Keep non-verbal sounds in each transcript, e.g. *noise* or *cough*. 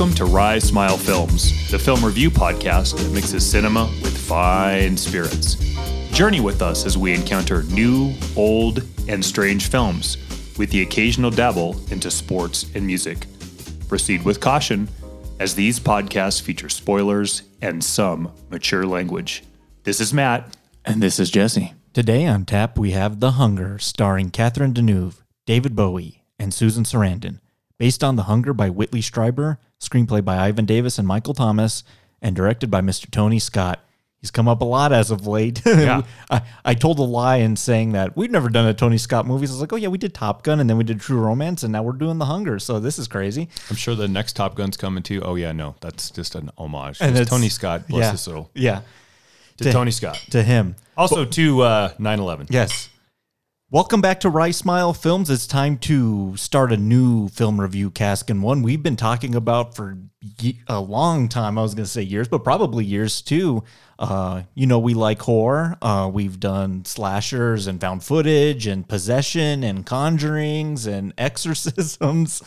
Welcome to Rise Smile Films, the film review podcast that mixes cinema with fine spirits. Journey with us as we encounter new, old, and strange films, with the occasional dabble into sports and music. Proceed with caution, as these podcasts feature spoilers and some mature language. This is Matt. And this is Jesse. Today on tap, we have The Hunger, starring Catherine Deneuve, David Bowie, and Susan Sarandon. Based on The Hunger by Whitley Strieber, screenplay by Ivan Davis and Michael Thomas, and directed by Mr. Tony Scott. He's come up a lot as of late. *laughs* Yeah. I, I told a lie in saying that we've never done a Tony Scott movie. So I was like, oh, yeah, we did Top Gun, and then we did True Romance, and now we're doing The Hunger. So this is crazy. I'm sure the next Top Gun's coming too. Oh, yeah, no, that's just an homage. And It's Tony Scott, bless yeah. his soul. Yeah. To, To- Tony Scott. To him. Also to uh, 9-11. Yes. Welcome back to Rice Smile Films. It's time to start a new film review cask and one we've been talking about for a long time. I was going to say years, but probably years too. Uh, you know, we like horror. Uh, we've done slashers and found footage and possession and conjurings and *laughs* exorcisms.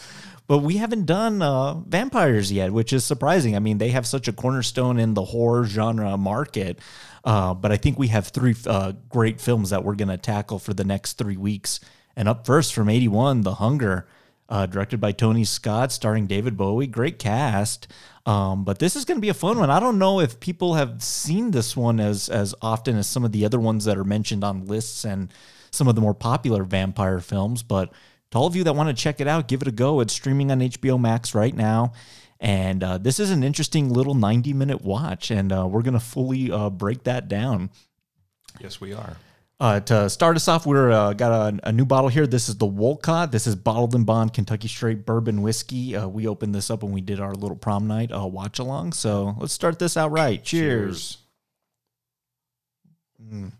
But we haven't done uh, vampires yet, which is surprising. I mean, they have such a cornerstone in the horror genre market. Uh, but I think we have three uh, great films that we're going to tackle for the next three weeks. And up first from 81, The Hunger, uh, directed by Tony Scott, starring David Bowie. Great cast. Um, but this is going to be a fun one. I don't know if people have seen this one as, as often as some of the other ones that are mentioned on lists and some of the more popular vampire films. But to all of you that want to check it out, give it a go. It's streaming on HBO Max right now. And uh, this is an interesting little 90 minute watch, and uh, we're going to fully uh, break that down. Yes, we are. Uh, to start us off, we're uh, got a, a new bottle here. This is the Wolcott. This is bottled and bond Kentucky Straight Bourbon Whiskey. Uh, we opened this up when we did our little prom night uh, watch along. So let's start this out right. Cheers. I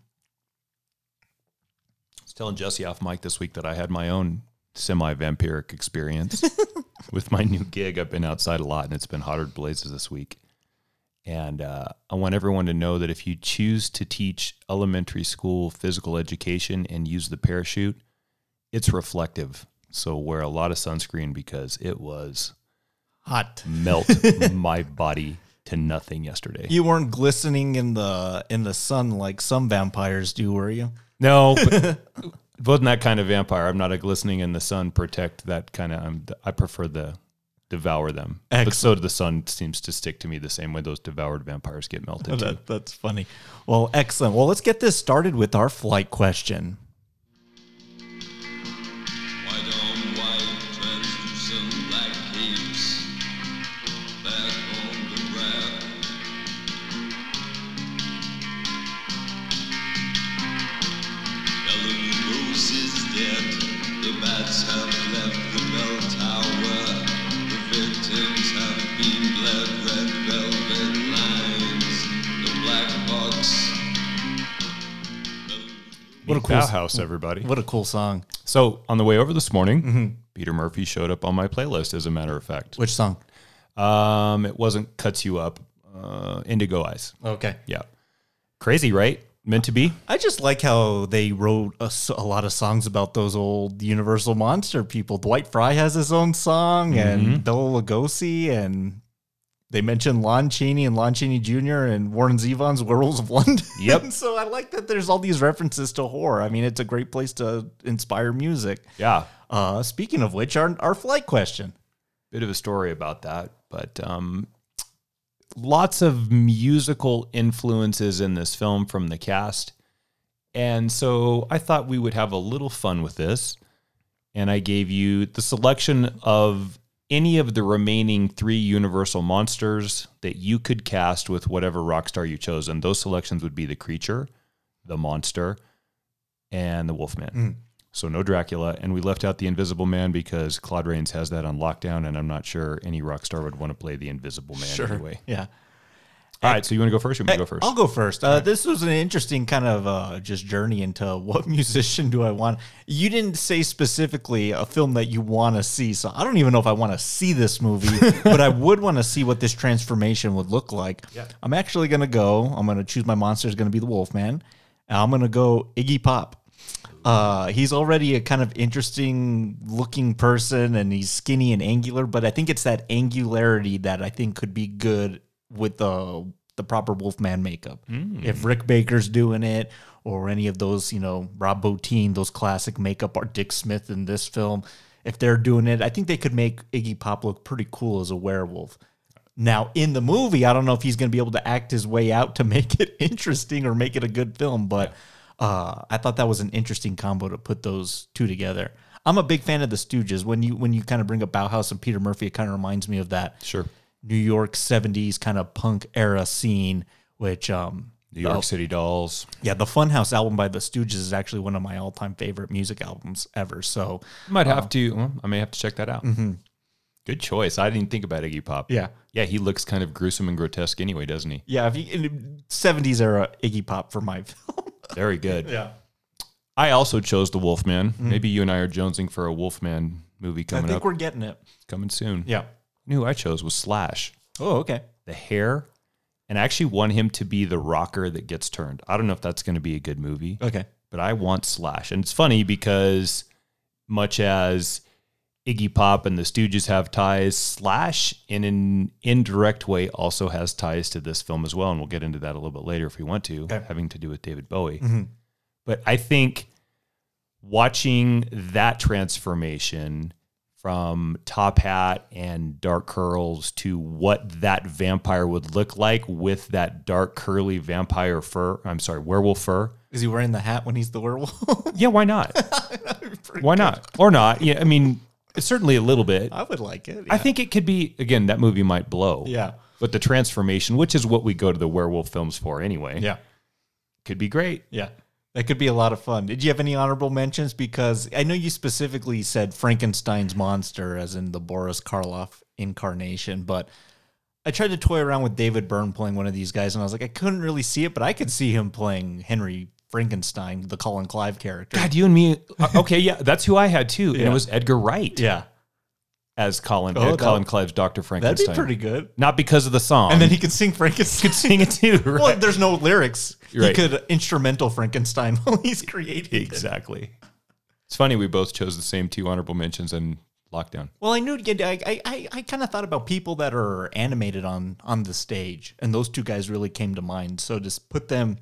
was telling Jesse off mic this week that I had my own semi vampiric experience *laughs* with my new gig. I've been outside a lot and it's been hotter than blazes this week. And uh, I want everyone to know that if you choose to teach elementary school physical education and use the parachute, it's reflective. So wear a lot of sunscreen because it was Hot. melt *laughs* my body to nothing yesterday. You weren't glistening in the in the sun like some vampires do, were you? No, *laughs* wasn't that kind of vampire. I'm not a glistening in the sun protect that kind of. I'm, I prefer the devour them. But so the sun seems to stick to me the same way those devoured vampires get melted. too. That, that's funny. Well, excellent. Well, let's get this started with our flight question. What a Meet cool Bauhaus, everybody. What a cool song. So on the way over this morning, Mm-hmm. Peter Murphy showed up on my playlist. As a matter of fact, Which song? um, it wasn't "Cuts You Up," uh, "Indigo Eyes." Okay. Yeah, crazy, right? Meant to be. I just like how they wrote a lot of songs about those old Universal Monster people. Dwight Fry has his own song, and Bela Lugosi, and they mentioned Lon Chaney and Lon Chaney Jr. and Warren Zevon's Werewolves of London. Yep. *laughs* so I like that there's all these references to horror. I mean, it's a great place to inspire music. Yeah, Uh, speaking of which, our, our flight question. bit of a story about that, but um, lots of musical influences in this film from the cast. And so I thought we would have a little fun with this. And I gave you the selection of any of the remaining three Universal monsters that you could cast with whatever rock star you chose. And those selections would be the creature, the monster, and the Wolfman. Mm. So no Dracula, and we left out the Invisible Man because Claude Rains has that on lockdown, and I'm not sure any rock star would want to play the Invisible Man anyway. Yeah. All right, so you want to go first? Or you want me to go 1st I'll go first. Uh, this was an interesting kind of uh, just journey into *laughs* what musician do I want. You didn't say specifically a film that you want to see, so I don't even know if I want to see this movie, *laughs* but I would want to see what this transformation would look like. Yeah. I'm actually gonna go. I'm gonna choose my monster is gonna be the Wolfman. And I'm gonna go Iggy Pop. Uh, he's already a kind of interesting looking person, and he's skinny and angular. But I think it's that angularity that I think could be good with the the proper Wolfman makeup. If Rick Baker's doing it, or any of those, you know, Rob Bottin, those classic makeup, or Dick Smith in this film, if they're doing it, I think they could make Iggy Pop look pretty cool as a werewolf. Now, in the movie, I don't know if he's going to be able to act his way out to *laughs* make it interesting or make it a good film, but uh, I thought that was an interesting combo to put those two together. I'm a big fan of the Stooges. When you when you kind of bring up Bauhaus and Peter Murphy, it kind of reminds me of that Sure. New York '70s kind of punk era scene. Which, um, New York the- City Dolls. yeah, the Funhouse album by the Stooges is actually one of my all-time favorite music albums ever. So, Might have um, to. well, I may have to check that out. Mm-hmm. Good choice. I didn't think about Iggy Pop. yeah, Yeah, he looks kind of gruesome and grotesque anyway, doesn't he? yeah, if you in '70s era Iggy Pop for my *laughs* film. Very good. yeah, I also chose the Wolfman. Mm-hmm. Maybe you and I are jonesing for a Wolfman movie coming up. I think up. we're getting it. coming soon. Yeah. You know who I chose was Slash. Oh, okay. The hair. And I actually want him to be the rocker that gets turned. I don't know if that's going to be a good movie, Okay. but I want Slash. And it's funny because much as Iggy Pop and the Stooges have ties, Slash in an indirect way also has ties to this film as well. And we'll get into that a little bit later if we want to, Okay. having to do with David Bowie. Mhm. But I think watching that transformation from top hat and dark curls to what that vampire would look like with that dark curly vampire fur, I'm sorry, werewolf fur. Is he wearing the hat when he's the werewolf? *laughs* Yeah, why not? why not? Or not? Yeah, I mean, certainly a little bit. I would like it. I think it could be again that movie might blow. Yeah. But the transformation, which is what we go to the werewolf films for anyway, Yeah. could be great. Yeah. That could be a lot of fun. Did you have any honorable mentions? Because I know you specifically said Frankenstein's monster, as in the Boris Karloff incarnation, but I tried to toy around with David Byrne playing one of these guys, and I was like, I couldn't really see it, but I could see him playing Henry Frankenstein, the Colin Clive character. God, you and me. uh, Okay, yeah, that's who I had too, and Yeah. it was Edgar Winter Yeah. As Colin. Oh, uh, that- Colin Clive's Doctor Frankenstein. That'd be pretty good. Not because of the song, And then he could sing Frankenstein. could sing it too. *laughs* Right? Well, there's no lyrics. He right. could instrumental Frankenstein *laughs* while he's creating it. exactly. It's funny we both chose the same two honorable mentions in lockdown. Well, I knew. yeah, I I, I, I kind of thought about people that are animated on on the stage, and those two guys really came to mind. So just put them.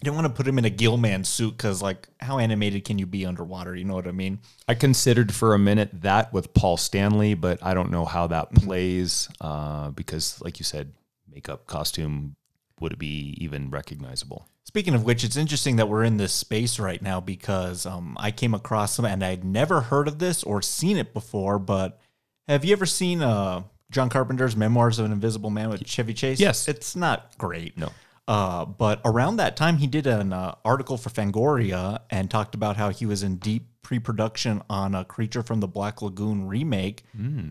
I didn't want to put him in a Gillman suit because, like, how animated can you be underwater? You know what I mean? I considered for a minute that with Paul Stanley, but I don't know how that plays uh, because, like you said, makeup, costume, would it be even recognizable? Speaking of which, it's interesting that we're in this space right now because um, I came across some, and I'd never heard of this or seen it before. But have you ever seen uh, John Carpenter's Memoirs of an Invisible Man with Chevy Chase? Yes. it's not great. No. Uh, but around that time, he did an uh, article for Fangoria and talked about how he was in deep pre-production on a Creature from the Black Lagoon remake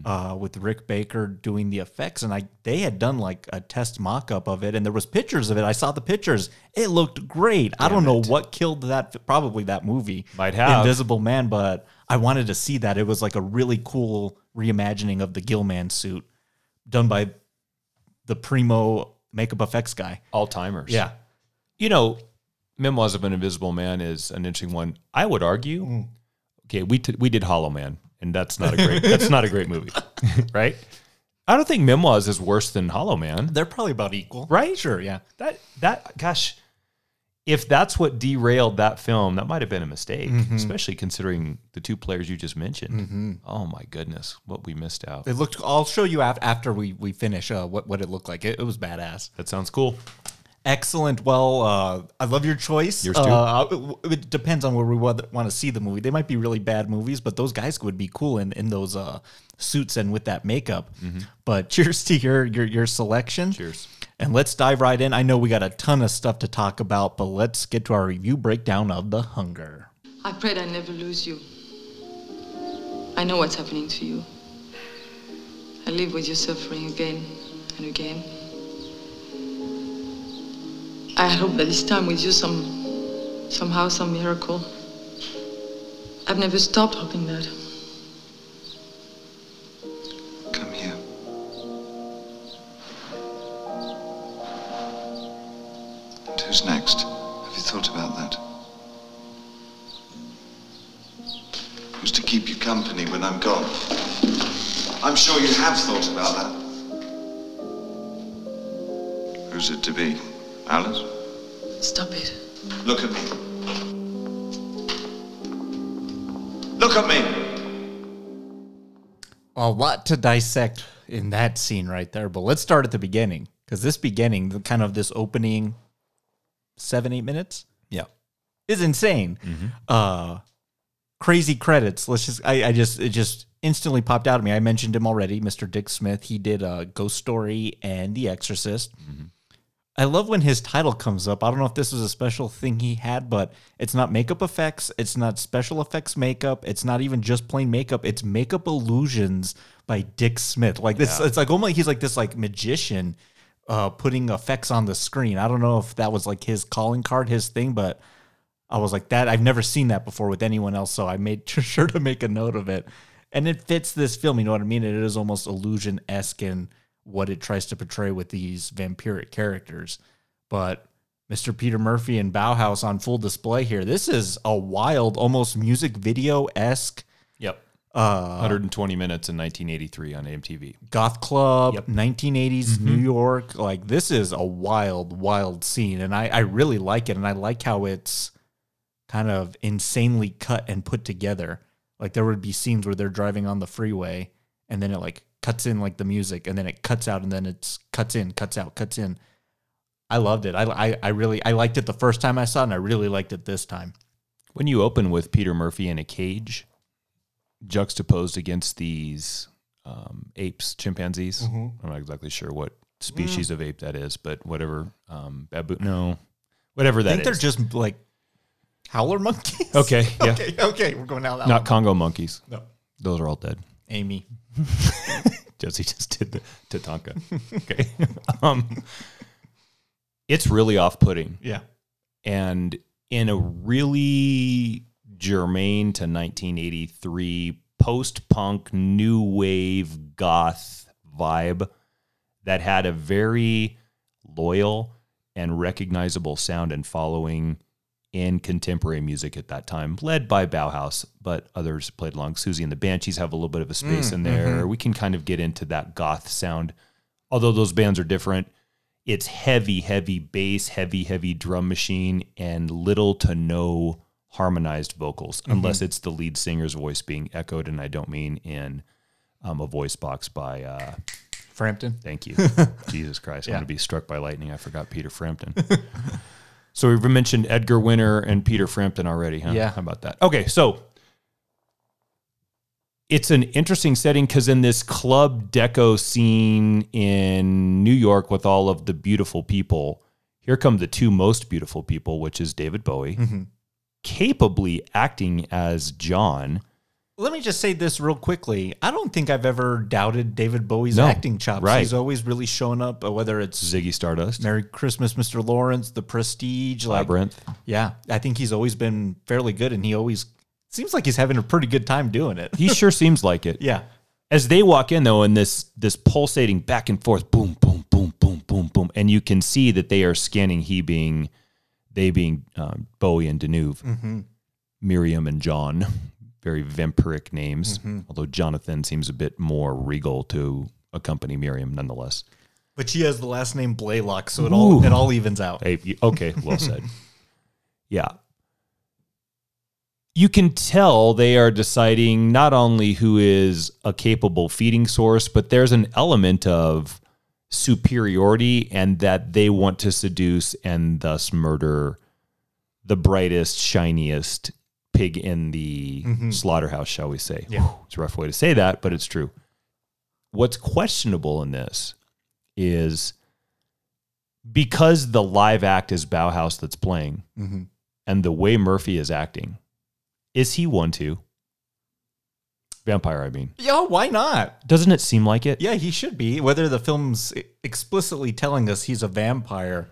uh, with Rick Baker doing the effects, and I they had done like a test mock-up of it, and there was pictures of it. I saw the pictures; it looked great. I don't know what killed that, probably that movie, Might have. Invisible Man, but I wanted to see that. It was like a really cool reimagining of the Gillman suit done by the primo makeup effects guy. All timers. Yeah. You know, Memoirs of an Invisible Man is an interesting one. I would argue. Mm. Okay, we t- we did Hollow Man, and that's not a great that's not a great movie, *laughs* right? I don't think Memoirs is worse than Hollow Man. They're probably about equal. Right? Sure, yeah. That that gosh, if that's what derailed that film, that might have been a mistake, especially considering the two players you just mentioned. Oh my goodness, what we missed out. It looked I'll show you after we we finish uh, what what it looked like. It, it was badass. That sounds cool. Excellent. Well, uh, I love your choice. Yours too. Uh, it, it depends on where we want to see the movie. They might be really bad movies, but those guys would be cool in, in those uh, suits and with that makeup. But *laughs* cheers to your, your your selection. Cheers. And let's dive right in. I know we got a ton of stuff to talk about, but let's get to our review breakdown of The Hunger. I prayed I never lose you. I know what's happening to you. I live with your suffering again and again. I hope that this time with you some somehow some miracle. I've never stopped hoping that. Who's next? Have you thought about that? Who's to keep you company when I'm gone. I'm sure you have thought about that. Who's it to be? Alice? Stop it. Look at me. Look at me! a lot to dissect in that scene right there. But let's start at the beginning because this beginning, the kind of this opening seven eight minutes Yeah. is insane. Uh, crazy credits. Let's just I, I just it just instantly popped out at me. I mentioned him already, Mr. Dick Smith. He did uh, Ghost Story and The Exorcist. I love when his title comes up. I don't know if this was a special thing he had, but it's not makeup effects. It's not special effects makeup. It's not even just plain makeup. It's makeup illusions by Dick Smith. Like this, it's like almost he's like this like magician uh, putting effects on the screen. I don't know if that was like his calling card, his thing, but I was like that. I've never seen that before with anyone else, so I made *laughs* sure to make a note of it. And it fits this film. You know what I mean? It is almost illusion esque in what it tries to portray with these vampiric characters. But Mr. Peter Murphy and Bauhaus on full display here. This is a wild, almost music video esque. Uh, 120 minutes in 1983 on MTV. goth club, 1980s New York. Like this is a wild, wild scene, and I, I really like it, and I like how it's kind of insanely cut and put together. Like there would be scenes where they're driving on the freeway, and then it like cuts in like the music, and then it cuts out, and then it's cuts in, cuts out, cuts in. I loved it. I, I, I really I liked it the first time I saw it, and I really liked it this time. When you open with Peter Murphy in a cage, juxtaposed against these um, apes, chimpanzees. I'm not exactly sure what species of ape that is, but whatever. Um, baboon? No, whatever that is. I think they're just like howler monkeys. *laughs* Okay, yeah. okay, okay. We're going that Not. Congo monkeys. No. Those are all dead. Amy. *laughs* *laughs* Jesse just did the Tatanka. okay. um, it's really off putting. Yeah. and in a really germane to 1983 post-punk new wave goth vibe that had a very loyal and recognizable sound and following in contemporary music at that time, led by Bauhaus, but others played along. Siouxsie and the Banshees have a little bit of a space mm, in there. Mm-hmm. We can kind of get into that goth sound, although those bands are different it's heavy, heavy bass, heavy, heavy drum machine, and little to no harmonized vocals, unless it's the lead singer's voice being echoed. And I don't mean in um, a voice box by, uh, Frampton. thank you, *laughs* Jesus Christ. I'm Yeah. going to be struck by lightning. I forgot Peter Frampton. *laughs* so we've mentioned Edgar Winter and Peter Frampton already, huh? Yeah. How about that? Okay, so it's an interesting setting because in this club deco scene in New York with all of the beautiful people, here come the two most beautiful people, which is David Bowie, Mm-hmm. Capably acting as John. Let me just say this real quickly. I don't think I've ever doubted David Bowie's No, acting chops. right. He's always really shown up, uh, whether it's Ziggy Stardust, Merry Christmas, Mr. Lawrence, The Prestige. Like, Labyrinth. yeah, I think he's always been fairly good, and he always seems like he's having a pretty good time doing it. He sure seems like it. yeah. as they walk in though in this this pulsating back and forth boom boom boom boom boom boom and you can see that they are scanning he being they being um, bowie and deneuve miriam and john *laughs* very vampiric names although jonathan seems a bit more regal to accompany miriam nonetheless But she has the last name Blaylock, so it all it all evens out. Hey, okay, well said. *laughs* yeah. You can tell they are deciding not only who is a capable feeding source, but there's an element of superiority and that they want to seduce and thus murder the brightest, shiniest pig in the mm-hmm. slaughterhouse, shall we say. Yeah. It's a rough way to say that, but it's true. What's questionable in this is because the live act is Bauhaus that's playing mm-hmm. and the way Murphy is acting, is he one to? Vampire, I mean. Yeah, why not? Doesn't it seem like it? Yeah, he should be. Whether the film's explicitly telling us he's a vampire,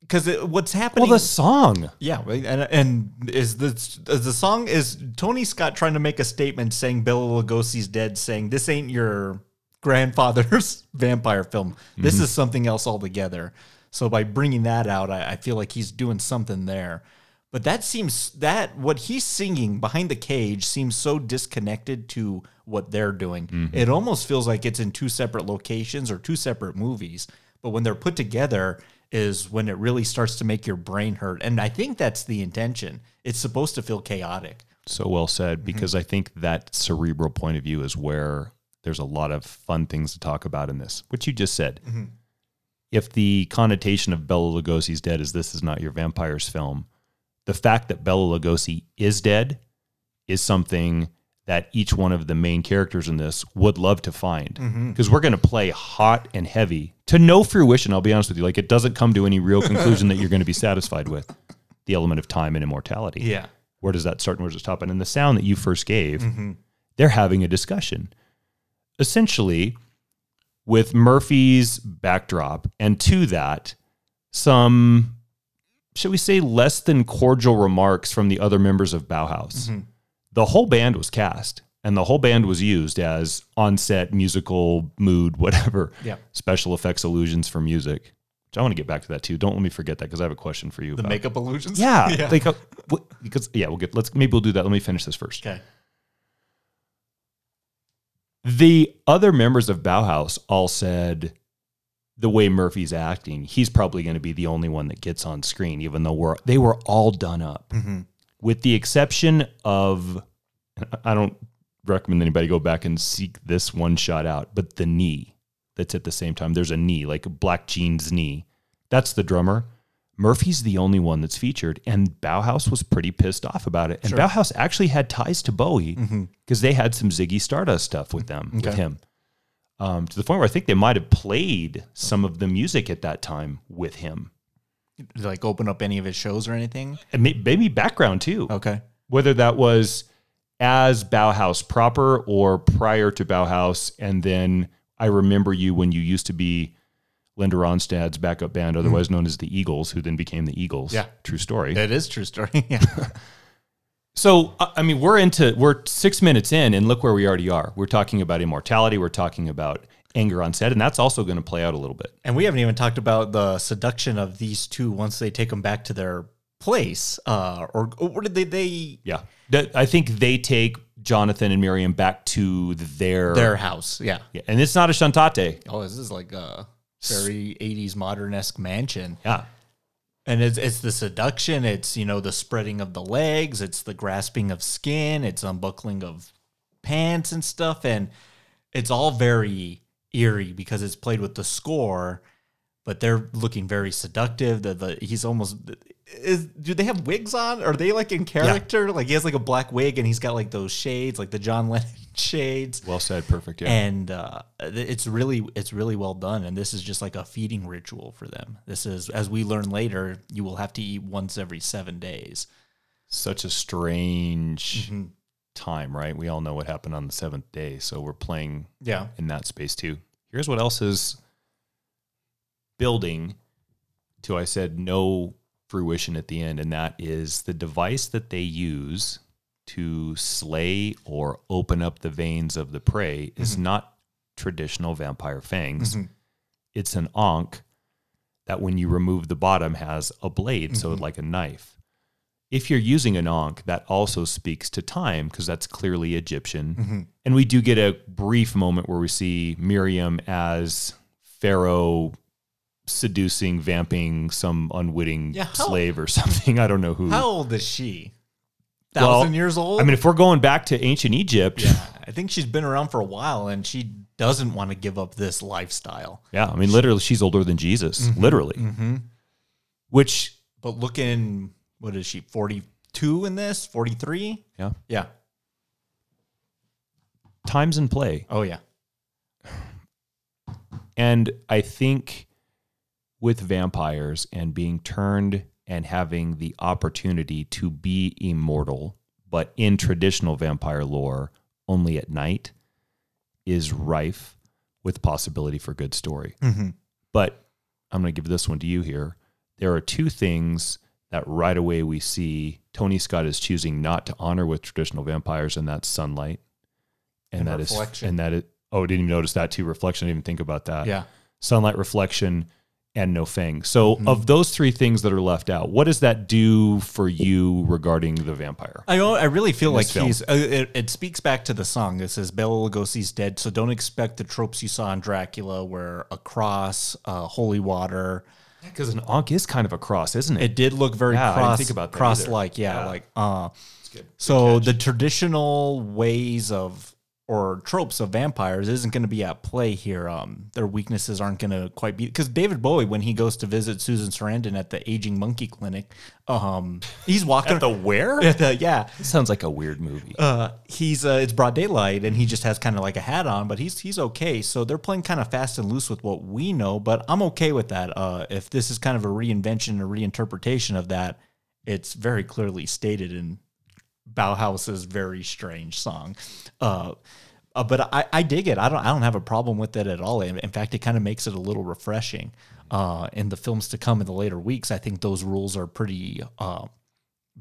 because what's happening? Well, the song. yeah, and and is the is the song is Tony Scott trying to make a statement saying Bela Lugosi's dead, saying this ain't your grandfather's *laughs* vampire film. This mm-hmm. is something else altogether. So by bringing that out, I, I feel like he's doing something there. But that seems that what he's singing behind the cage seems so disconnected to what they're doing. Mm-hmm. It almost feels like it's in two separate locations or two separate movies. But when they're put together is when it really starts to make your brain hurt. And I think that's the intention. It's supposed to feel chaotic. So well said, mm-hmm. because I think that cerebral point of view is where there's a lot of fun things to talk about in this, which you just said. Mm-hmm. If the connotation of Bela Lugosi's dead is this is not your vampires film, the fact that Bela Lugosi is dead is something that each one of the main characters in this would love to find mm-hmm. because we're going to play hot and heavy to no fruition. I'll be honest with you, like it doesn't come to any real conclusion that you're going to be satisfied with the element of time and immortality Yeah. where does that start and where does it stop? And in the sound that you first gave, mm-hmm. they're having a discussion. Essentially, with Murphy's backdrop, and to that, some, shall we say, less than cordial remarks from the other members of Bauhaus. The whole band was cast, and the whole band was used as on set musical mood, whatever, Yeah. special effects illusions for music. Which I want to get back to that too. Don't let me forget that because I have a question for you. The about- makeup illusions? yeah, *laughs* like uh, because yeah, we'll get. Let's maybe we'll do that. Let me finish this first. okay. The other members of Bauhaus all said the way Murphy's acting, he's probably going to be the only one that gets on screen, even though we're they were all done up, mm-hmm. with the exception of. I don't recommend anybody go back and seek this one shot out, but the knee that's at the same time. There's a knee, like a black jeans knee. That's the drummer. Murphy's the only one that's featured, and Bauhaus was pretty pissed off about it. And Bauhaus actually had ties to Bowie mm-hmm. because they had some Ziggy Stardust stuff with them, with him, um, to the point where I think they might have played some of the music at that time with him, Did, like open up any of his shows or anything? and maybe background too. Okay. Whether that was as Bauhaus proper or prior to Bauhaus, and then I remember you when you used to be Linda Ronstadt's backup band, otherwise known as the Eagles, who then became the Eagles. Yeah. true story. That is true story. *laughs* yeah. *laughs* So, I I mean, we're into, we're six minutes in, and look where we already are. We're talking about immortality, we're talking about anger on set, and that's also going to play out a little bit. And we haven't even talked about the seduction of these two once they take them back to their place. Uh, or, or did they, they Yeah. That- I think they take Jonathan and Miriam back to their, their house? Yeah. Yeah, and it's not a chantate. Oh, this is like a very 80s modern esque mansion. Yeah. And it's, it's the seduction, it's, you know, the spreading of the legs, it's the grasping of skin, it's unbuckling of pants and stuff. And it's all very eerie because it's played with the score, but they're looking very seductive. The, the he's almost is do they have wigs on? Are they like in character? Like he has like a black wig and he's got like those shades, like the John *laughs* Lennon shades Well said. Perfect. Yeah. and uh, it's really it's really well done and this is just like a feeding ritual for them this is as we learn later you will have to eat once every seven days Such a strange time, right? We all know what happened on the seventh day. So we're playing yeah in that space too. Here's what else is building to I said no fruition at the end, and that is the device that they use to slay or open up the veins of the prey is mm-hmm. not traditional vampire fangs. Mm-hmm. It's an ankh that when you remove the bottom has a blade, so mm-hmm. like a knife. If you're using an ankh, that also speaks to time because that's clearly Egyptian. And we do get a brief moment where we see Miriam as Pharaoh seducing, vamping some unwitting Yeah, how- slave or *laughs* something. I don't know who. how old is she? Well, thousand years old? I mean, if we're going back to ancient Egypt, yeah i think she's been around for a while and she doesn't want to give up this lifestyle. Yeah, I mean, literally, she's older than Jesus, mm-hmm, literally. Mm-hmm. Which, but looking what is she 42 in this? 43 yeah, yeah. Times in play. oh yeah. And I think with vampires and being turned and having the opportunity to be immortal, but in traditional vampire lore, only at night, is rife with possibility for good story. Mm-hmm. But I'm going to give this one to you here. There are two things that right away we see Tony Scott is choosing not to honor with traditional vampires, and that's sunlight, and, And that is reflection. and that is. Oh, didn't even notice that too. Reflection. I didn't even think about that yeah sunlight reflection and no fang. So, Mm-hmm. of those three things that are left out, what does that do for you regarding the vampire? I I really feel like film. he's. Uh, it, it speaks back to the song. It says Bela Lugosi's dead, so don't expect the tropes you saw in Dracula, where a cross, uh, holy water. Because an Ankh is kind of a cross, isn't it? It did look very Yeah, I cross, think about that cross like. yeah, Yeah. like uh. good. So the traditional ways of or tropes of vampires isn't going to be at play here. Um, their weaknesses aren't going to quite be because David Bowie, when he goes to visit Susan Sarandon at the aging monkey clinic, um, he's walking At the where? *laughs* at the yeah. sounds like a weird movie. Uh, he's uh, it's broad daylight and he just has kind of like a hat on, but he's he's okay. So they're playing kind of fast and loose with what we know, but I'm okay with that. Uh, if this is kind of a reinvention, a reinterpretation of that, it's very clearly stated in Bauhaus's very strange song. Uh, uh, but I, I dig it. I don't I don't have a problem with it at all. In, in fact, it kind of makes it a little refreshing. Uh, in the films to come in the later weeks, I think those rules are pretty uh,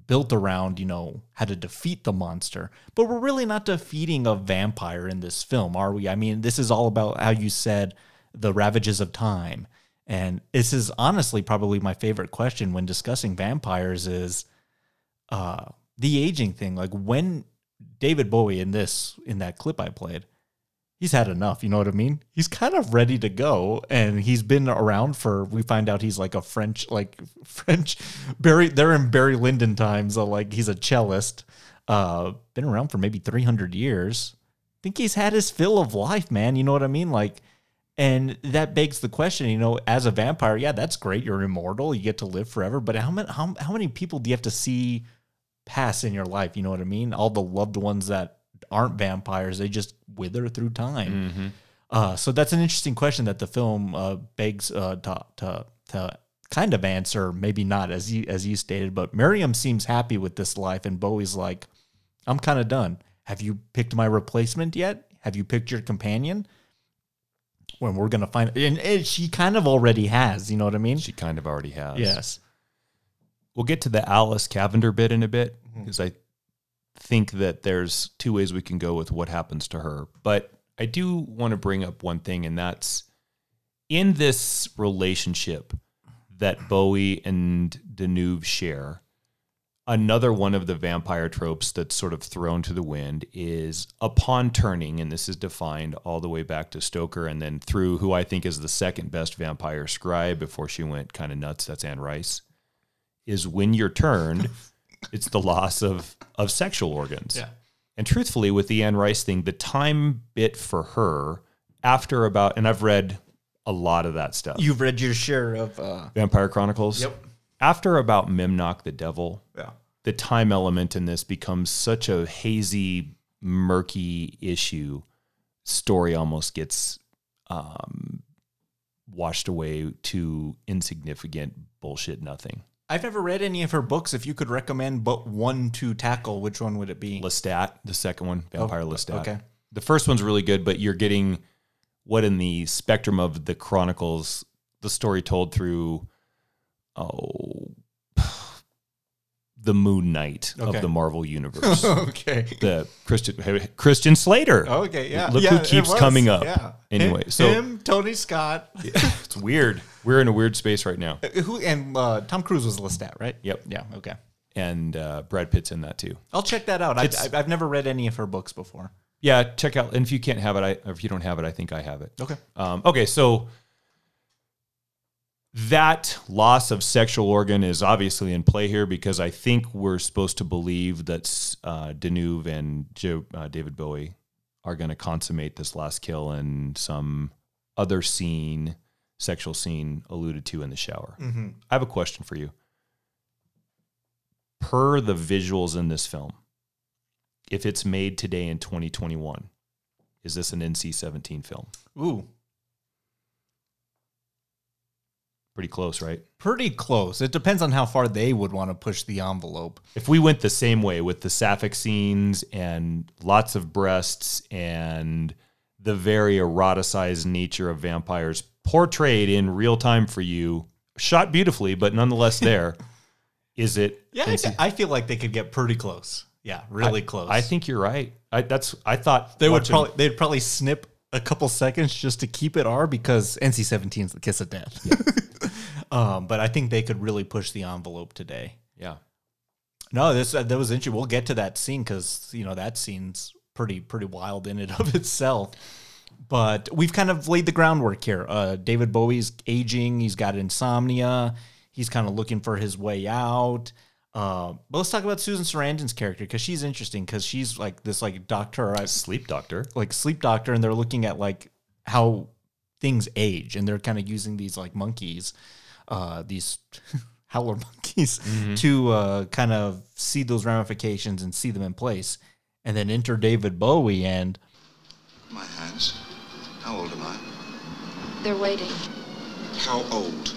built around, you know, how to defeat the monster. But we're really not defeating a vampire in this film, are we? I mean, this is all about how you said the ravages of time. And this is honestly probably my favorite question when discussing vampires is uh the aging thing. Like when David Bowie in this in that clip I played, he's had enough, you know what I mean? He's kind of ready to go and he's been around for we find out he's like a French like *laughs* French Barry they're in Barry Lyndon times, so like he's a cellist. Uh been around for maybe 300 years. I think he's had his fill of life, man, you know what I mean? Like and that begs the question, you know, as a vampire, yeah, that's great. You're immortal. You get to live forever. But how many how, how many people do you have to see pass in your life? You know what I mean? All the loved ones that aren't vampires, they just wither through time. Uh, so that's an interesting question that the film uh, begs uh, to, to to kind of answer, maybe not as you as you stated. But Miriam seems happy with this life, and Bowie's like, "I'm kind of done. Have you picked my replacement yet? Have you picked your companion?" When we're gonna find, and, and she kind of already has. You know what I mean? she kind of already has. yes. We'll get to the Alice Cavender bit in a bit mm-hmm. because I think that there's two ways we can go with what happens to her. But I do want to bring up one thing, and that's in this relationship that Bowie and Deneuve share. Another one of the vampire tropes that's sort of thrown to the wind is upon turning, and this is defined all the way back to Stoker and then through who I think is the second best vampire scribe before she went kind of nuts. That's Anne Rice is when you're turned, *laughs* it's the loss of of sexual organs. Yeah. And truthfully, with the Anne Rice thing, the time bit for her after about, and I've read a lot of that stuff. You've read your share of. Uh, Vampire Chronicles. Yep. After about Memnoch the Devil, yeah. the time element in this becomes such a hazy, murky issue. Story almost gets um, washed away to insignificant bullshit nothing. I've never read any of her books. If you could recommend but one to tackle, which one would it be? Lestat, the second one, oh, Vampire Lestat. Oh, okay. The first one's really good, but you're getting what in the spectrum of the chronicles, the story told through oh *sighs* the Moon Knight Okay. of the Marvel universe. *laughs* okay. the Christian Christian Slater. Okay. Yeah. Look yeah, who keeps coming up. Yeah. Anyway, him, so- him, Tony Scott, *laughs* It's weird. We're in a weird space right now. who and uh, Tom Cruise was Lestat, right? Yep. Yeah. Okay. And uh, Brad Pitt's in that too. I'll check that out. I, It's- I, I've never read any of her books before. Yeah, check out. And if you can't have it, I or if you don't have it, I think I have it. Okay. Um, okay, so that loss of sexual organ is obviously in play here because I think we're supposed to believe that uh, Deneuve and Joe, uh, David Bowie are going to consummate this last kill in some other scene, sexual scene alluded to in the shower. Mm-hmm. I have a question for you. Per the visuals in this film, if it's made today in 2021, is this an NC 17 film? Ooh, Pretty close, right? pretty close. It depends on how far they would want to push the envelope. If we went the same way with the sapphic scenes and lots of breasts and the very eroticized nature of vampires portrayed in real time for you, shot beautifully, but nonetheless there, *laughs* is it? Yeah, I, I feel like they could get pretty close. Yeah, really close. I think you're right. I, that's I thought they would probably they'd probably snip a couple seconds just to keep it R because NC-17 is the kiss of death. *laughs* Um, but I think they could really push the envelope today. Yeah. No, this uh, that was interesting. We'll get to that scene because you know that scene's pretty pretty wild in and *laughs* of itself. But we've kind of laid the groundwork here. Uh, David Bowie's aging. He's got insomnia. He's kind of looking for his way out. Uh, but let's talk about Susan Sarandon's character because she's interesting because she's like this like doctor, uh, Sleep doctor. like sleep doctor, and they're looking at like how things age, and they're kind of using these like monkeys, uh, these *laughs* howler monkeys, to uh, kind of see those ramifications and see them in place. And then enter David Bowie, and My hands. How old am I? They're waiting. How old?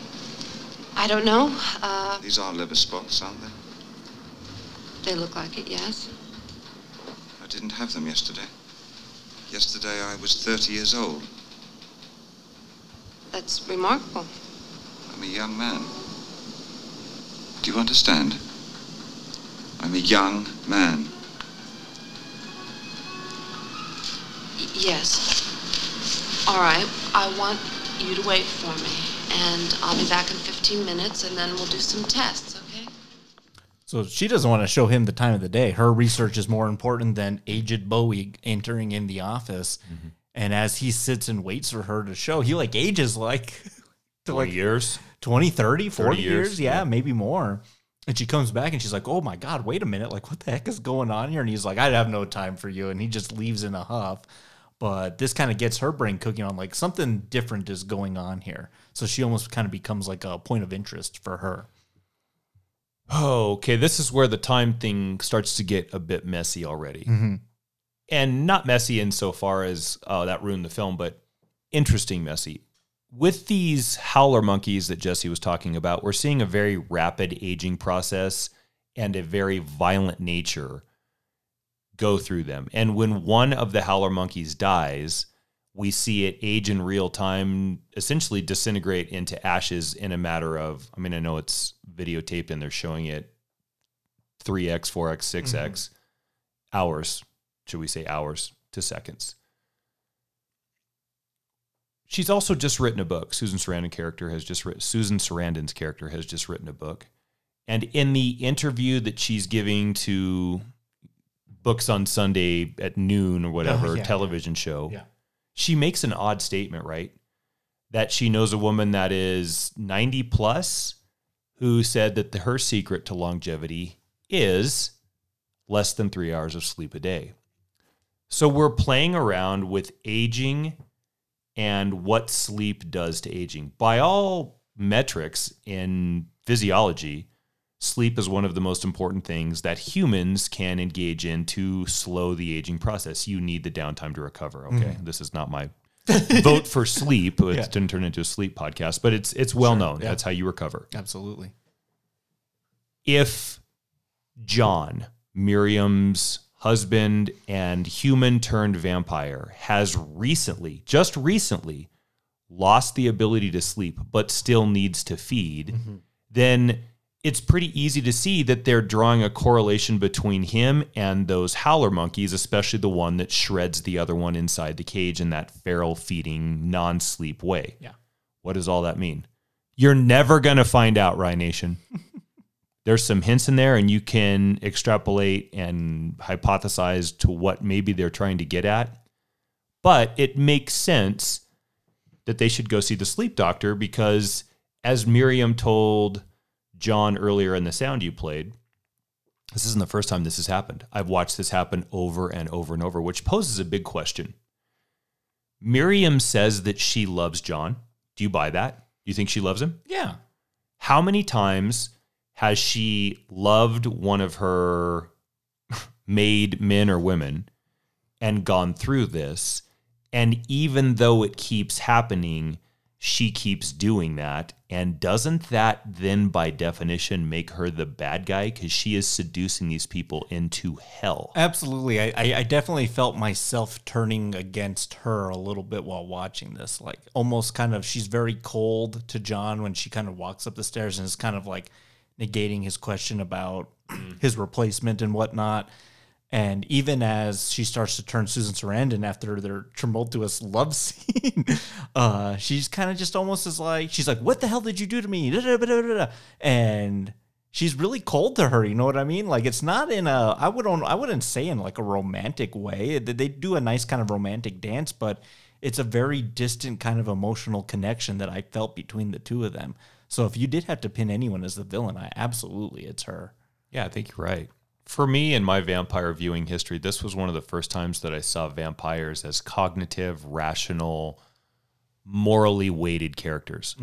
I don't know. Uh, These are liver spots, aren't they? they look like it, yes. I didn't have them yesterday. Yesterday I was 30 years old. That's remarkable. I'm a young man. Do you understand? I'm a young man. Yes. All right. I want you to wait for me, and I'll be back in 15 minutes, and then we'll do some tests, okay? so she doesn't want to show him the time of the day. Her research is more important than aged Bowie entering in the office. Mm-hmm. And as he sits and waits for her to show, he like ages like *laughs* to 20 like years. 20, 30, 40 years. years, Yeah, yeah. maybe more. And she comes back and she's like, Oh my God, wait a minute. Like, what the heck is going on here? And he's like, I have no time for you. And he just leaves in a huff. But this kind of gets her brain cooking on like something different is going on here. So she almost kind of becomes like a point of interest for her. Oh, okay. This is where the time thing starts to get a bit messy already. Mm-hmm. And not messy insofar as, oh, that ruined the film, but interesting messy. With these howler monkeys that Jesse was talking about, we're seeing a very rapid aging process and a very violent nature go through them. And when one of the howler monkeys dies, we see it age in real time, essentially disintegrate into ashes in a matter of, I mean, I know it's videotaped and they're showing it 3x, 4x, 6x hours, should we say hours to seconds. She's also just written a book. Susan Sarandon character has just written Susan Sarandon's character has just written a book. And in the interview that she's giving to Books on Sunday at noon or whatever Oh, yeah, television show, Yeah. she makes an odd statement, right? That she knows a woman that is 90 plus who said that the, her secret to longevity is less than three hours of sleep a day. So we're playing around with aging and what sleep does to aging. By all metrics in physiology, sleep is one of the most important things that humans can engage in to slow the aging process. You need the downtime to recover. Okay. Mm-hmm. This is not my vote for sleep. It Yeah. didn't turn into a sleep podcast, but it's it's well known. yeah. That's how you recover Absolutely. if John, Miriam's husband and human turned vampire, has recently, just recently, lost the ability to sleep, but still needs to feed, mm-hmm. then it's pretty easy to see that they're drawing a correlation between him and those howler monkeys, especially the one that shreds the other one inside the cage in that feral feeding, non sleep way. Yeah. What does all that mean? You're never going to find out, Rye Nation. *laughs* There's some hints in there, and you can extrapolate and hypothesize to what maybe they're trying to get at. But it makes sense that they should go see the sleep doctor because, as Miriam told John earlier in the sound you played, this isn't the first time this has happened. I've watched this happen over and over and over, which poses a big question. Miriam says that she loves John. Do you buy that? You think she loves him? Yeah. How many times has she loved one of her *laughs* made men or women and gone through this? And even though it keeps happening, she keeps doing that. And doesn't that then, by definition, make her the bad guy? Because she is seducing these people into hell. Absolutely. I, I, I definitely felt myself turning against her a little bit while watching this. Like almost kind of, she's very cold to John when she kind of walks up the stairs and is kind of like negating his question about *clears throat* his replacement and whatnot. And even as she starts to turn Susan Sarandon after their tumultuous love *laughs* scene, uh, she's kind of just almost as like she's like, "What the hell did you do to me?" And she's really cold to her. You know what I mean? Like it's not in a I wouldn't I wouldn't say in like a romantic way. They do a nice kind of romantic dance, but it's a very distant kind of emotional connection that I felt between the two of them. So if you did have to pin anyone as the villain, I absolutely it's her. Yeah, I think you're right. For me, in my vampire viewing history, this was one of the first times that I saw vampires as cognitive, rational, morally weighted characters.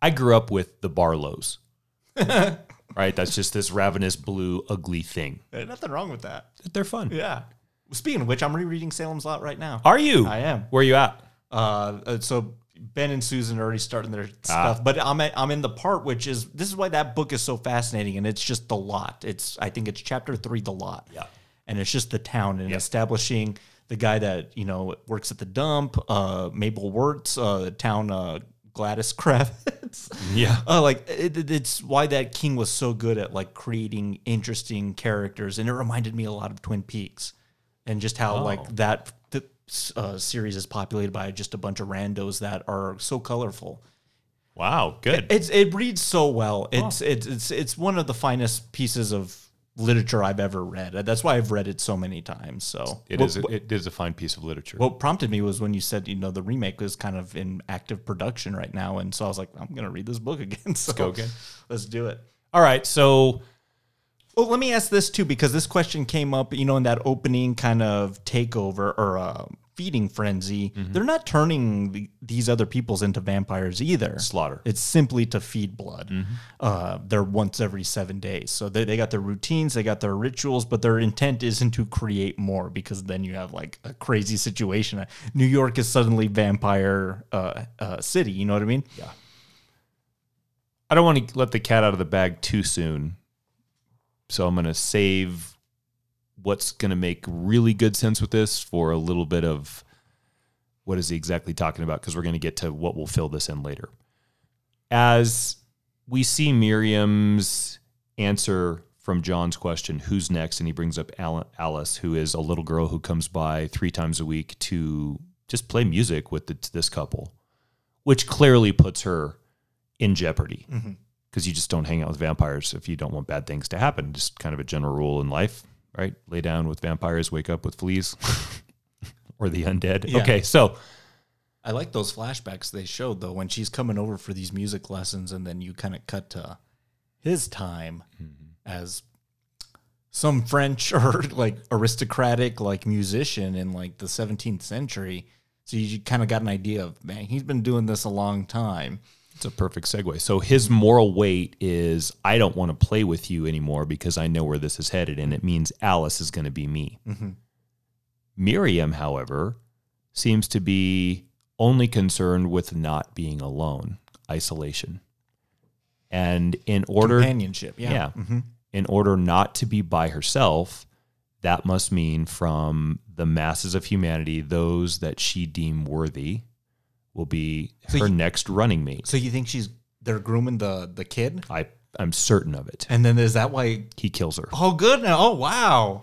I grew up with the Barlows, *laughs* right? That's just this ravenous blue, ugly thing. There's nothing wrong with that. They're fun. Yeah. Speaking of which, I'm rereading Salem's Lot right now. Are you? I am. Where are you at? Uh, uh, so Ben and Susan are already starting their stuff, but I'm at, I'm in the part which is this is why that book is so fascinating, and it's just the lot. It's I think it's chapter three, the lot. Yeah. and it's just the town and Yeah. establishing the guy that you know works at the dump, uh, Mabel Werts, uh, the town uh, Gladys *laughs* Kravitz. Yeah. Uh, like it, it- it's why that king was so good at like creating interesting characters, and it reminded me a lot of Twin Peaks, and just how Oh. like that uh, series is populated by just a bunch of randos that are so colorful. Wow. Good. It's it reads so well. It's it's it's it's one of the finest pieces of literature I've ever read. That's why I've read it so many times. So It what, is. A, it is a fine piece of literature. what prompted me was when you said you know the remake is kind of in active production right now, and so I was like, I'm gonna read this book again. *laughs* So go again. Let's do it. All right. So Well, let me ask this too, because this question came up, you know, in that opening kind of takeover or uh, feeding frenzy. Mm-hmm. They're not turning the, these other peoples into vampires either. Slaughter. It's simply to feed blood. Mm-hmm. Uh, they're once every seven days. So they, they got their routines, they got their rituals, but their intent isn't to create more because then you have like a crazy situation. New York is suddenly vampire uh, uh, city. You know what I mean? Yeah. I don't want to let the cat out of the bag too soon. So I'm going to save what's going to make really good sense with this for a little bit of what is he exactly talking about because we're going to get to what will fill this in later. As we see Miriam's answer from John's question, who's next? And he brings up Alice, who is a little girl who comes by three times a week to just play music with the, this couple, which clearly puts her in jeopardy mm-hmm. Because you just don't hang out with vampires if you don't want bad things to happen. Just kind of a general rule in life, right? Lay down with vampires, wake up with fleas *laughs* or the undead. Yeah. Okay, so I like those flashbacks they showed though when she's coming over for these music lessons, and then you kind of cut to his time mm-hmm. as some French *laughs* or like aristocratic like musician in like the 17th century. So you kind of got an idea of man, he's been doing this a long time. It's a perfect segue. So his moral weight is I don't want to play with you anymore because I know where this is headed, and it means Alice is going to be me. Mm-hmm. Miriam, however, seems to be only concerned with not being alone, isolation. And in order Companionship, yeah. yeah. Mm-hmm. In order not to be by herself, that must mean from the masses of humanity, those that she deem worthy will be So her you- next running mate. So you think she's they're grooming the the kid, I I'm certain of it. and then is that why? He kills her Oh, good now. Oh, wow.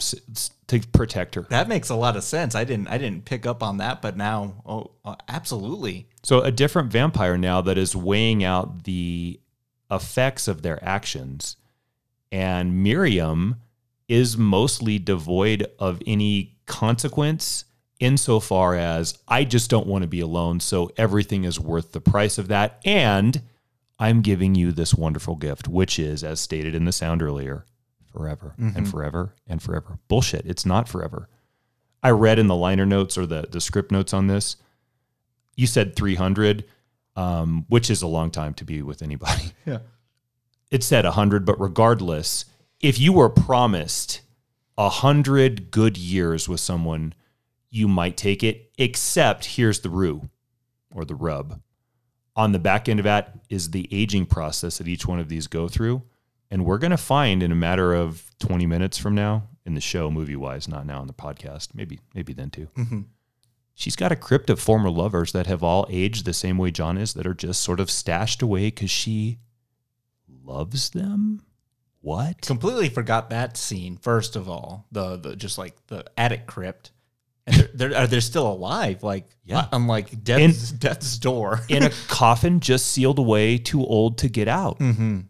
To protect her. That makes a lot of sense. I didn't I didn't pick up on that, but now, oh, uh, absolutely. So a different vampire now that is weighing out the effects of their actions. And Miriam is mostly devoid of any consequence insofar as I just don't want to be alone. So everything is worth the price of that. And I'm giving you this wonderful gift, which is, as stated in the sound earlier, forever and forever and forever. Bullshit. It's not forever. I read in the liner notes or the, the script notes on this you said 300 um, which is a long time to be with anybody *laughs* Yeah. it said 100 but regardless if you were promised 100 good years with someone you might take it except here's the rue or the rub on the back end of that is the aging process that each one of these go through and we're going to find in a matter of 20 minutes from now in the show movie wise not now on the podcast maybe maybe then too mm-hmm. she's got a crypt of former lovers that have all aged the same way John is, that are just sort of stashed away because she loves them. What? Completely forgot that scene. First of all, the the just like the attic crypt, and they're they're, they're still alive. Like Yeah. unlike death's, death's door. *laughs* In a coffin just sealed away, too old to get out. mm-hmm.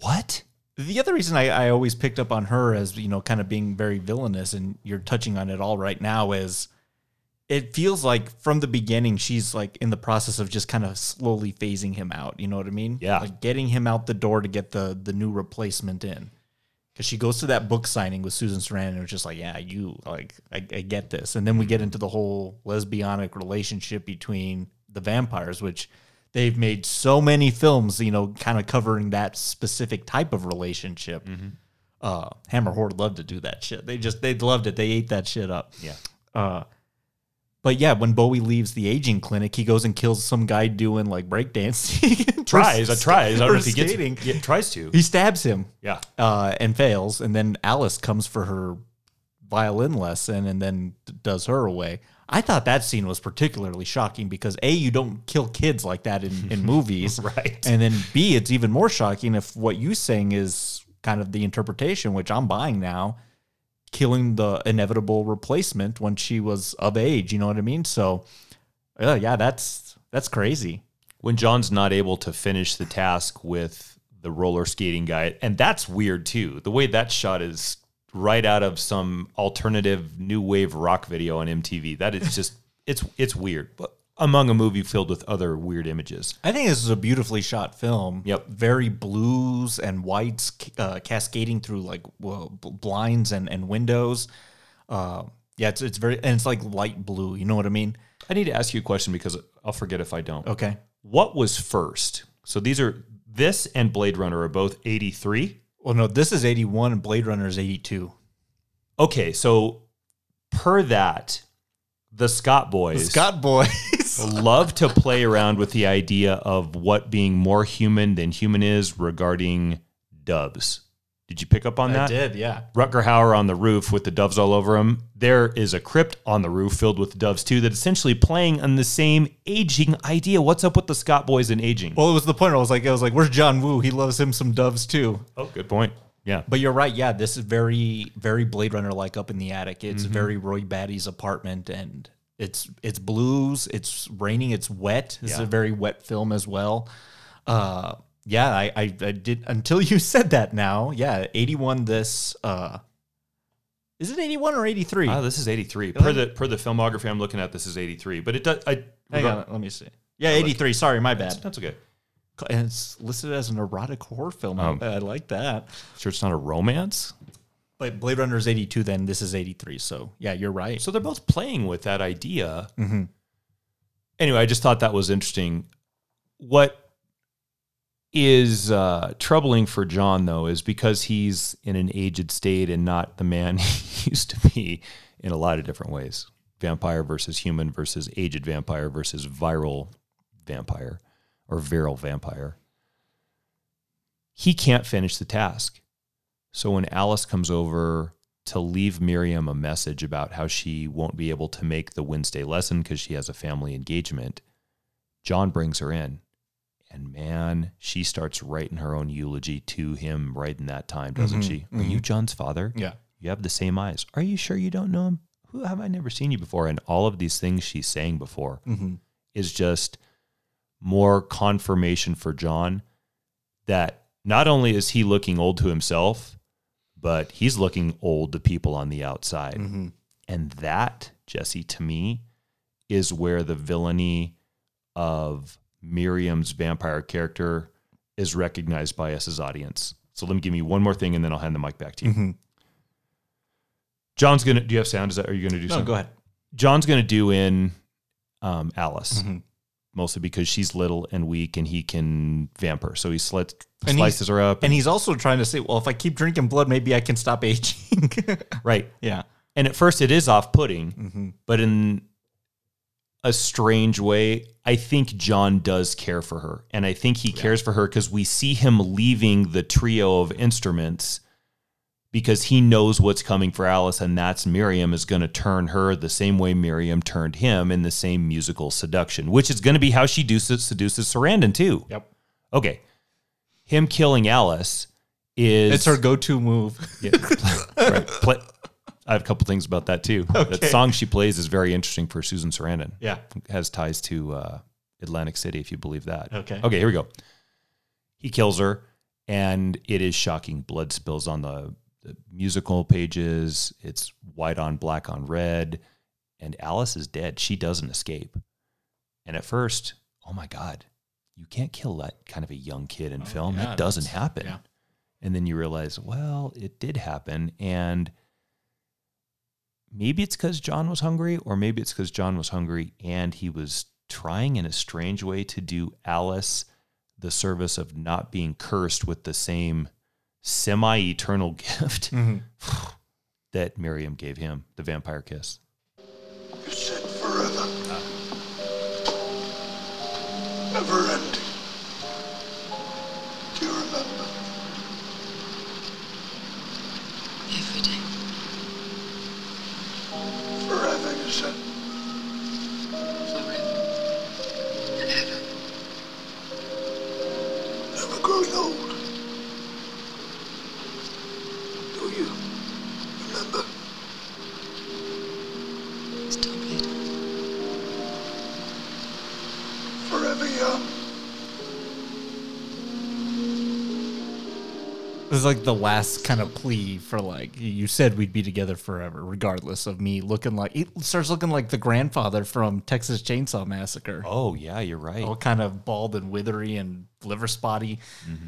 What? The other reason I, I always picked up on her as you know kind of being very villainous, and you're touching on it all right now, is it feels like from the beginning she's like in the process of just kind of slowly phasing him out. You know what I mean? Yeah. like getting him out the door to get the the new replacement in. Because she goes to that book signing with Susan Sarandon, and it's just like, yeah, you like, I, I get this, and then we get into the whole lesbianic relationship between the vampires, which they've made so many films, you know, kind of covering that specific type of relationship. Uh, Hammer Horror loved to do that shit. They just they loved it. They ate that shit up. Yeah. Uh, but yeah, when Bowie leaves the aging clinic, he goes and kills some guy doing like breakdancing. *laughs* Tries. I tries. I don't know if he gets skating. Yeah, tries to. He stabs him Yeah. uh, and fails, and then Alice comes for her violin lesson and then d- does her away. I thought that scene was particularly shocking because a you don't kill kids like that in, in *laughs* movies, Right. And then b it's even more shocking if what you saying is kind of the interpretation, which I'm buying now, killing the inevitable replacement when she was of age. You know what I mean? So, uh, yeah, that's that's crazy. when John's not able to finish the task with the roller skating guy, and that's weird too. The way that shot is right out of some alternative new wave rock video on MTV. That is just it's it's weird, but among a movie filled with other weird images. I think this is a beautifully shot film. Yep. Very blues and whites uh, cascading through like well, blinds and, and windows. Uh, yeah, it's, it's very, and it's like light blue. You know what I mean? I need to ask you a question because I'll forget if I don't. Okay. What was first? So these are this and Blade Runner are both 83. Well, no, this is 81 and Blade Runner is 82. Okay, so per that, the Scott boys Scott Boys. *laughs* *laughs* love to play around with the idea of what being more human than human is regarding doves. Did you pick up on that? did, yeah. Rutger Hauer on the roof with the doves all over him. There is a crypt on the roof filled with doves too that essentially playing on the same aging idea. What's up with the Scott boys and aging? Well, it was the point. I was like, I was like, where's John Woo? He loves him some doves too. Oh, good point. Yeah. But you're right. Yeah, this is very, very Blade Runner like up in the attic. It's mm-hmm. very Roy Batty's apartment, and it's it's blues. It's raining. It's wet. This is a very wet film as well. Uh, yeah, I, I I did until you *laughs* said that. Now, yeah, 81. This uh, is it 81 or 83? Oh, this is 83. Per the per the filmography I'm looking at, this is 83. But it does I Hang on, let me see. Yeah, 83. Sorry, my bad. That's okay. And it's listed as an erotic horror film. Um, I like that. Sure it's not a romance? But Blade Runner is 82. Then this is 83. So yeah, you're right. So they're both playing with that idea. Anyway, I just thought that was interesting. What is uh, troubling for John, though, is because he's in an aged state and not the man *laughs* he used to be in a lot of different ways vampire versus human versus aged vampire versus viral vampire or viral vampire. He can't finish the task. So when Alice comes over to leave Miriam a message about how she won't be able to make the Wednesday lesson because she has a family engagement, John brings her in. And man, she starts writing her own eulogy to him right in that time, doesn't mm-hmm. she? Are mm-hmm. you John's father? Yeah. You have the same eyes. Are you sure you don't know him? Who have I never seen you before? And all of these things she's saying before mm-hmm. is just more confirmation for John that not only is he looking old to himself, but he's looking old to people on the outside. And that, Jesse, to me, is where the villainy of Miriam's vampire character is recognized by us as audience. So let me give you one more thing and then I'll hand the mic back to you. John's gonna do you have sound? Is that are you gonna do No, something? go ahead. John's going to do in um, Alice, Mm-hmm. Mostly because she's little and weak and he can vamp her. So he slit, And slices her up. And he's also trying to say, well, if I keep drinking blood, maybe I can stop aging. *laughs* right. yeah. And at first it is off putting, Mm-hmm. but in a strange way, I think John does care for her. And I think he cares for her because we see him leaving the trio of instruments because he knows what's coming for Alice, and that's Miriam is going to turn her the same way Miriam turned him in the same musical seduction, which is going to be how she seduces, seduces Sarandon too. Yep. Okay. Him killing Alice is It's her go-to move. Yeah, *laughs* right. Play, I have a couple things about that too. That song she plays is very interesting for Susan Sarandon. Yeah. It has ties to uh, Atlantic City, if you believe that. Okay. Okay, here we go. He kills her, and it is shocking. Blood spills on the musical pages. It's white on black on red, and Alice is dead. She doesn't escape. And at first, oh my God, you can't kill that kind of a young kid in oh, film. Oh, yeah, that doesn't happen. yeah. And then you realize, well, it did happen. And maybe it's because John was hungry, or maybe it's because John was hungry and he was trying in a strange way to do Alice the service of not being cursed with the same semi eternal *laughs* gift mm-hmm. *sighs* that Miriam gave him the vampire kiss. You said forever. Never ending. Was like the last kind of plea for like you said we'd be together forever, regardless of me looking like it starts looking like the grandfather from Texas Chainsaw Massacre. Oh, yeah, you're right. all kind of bald and withery and liver spotty. Mm-hmm.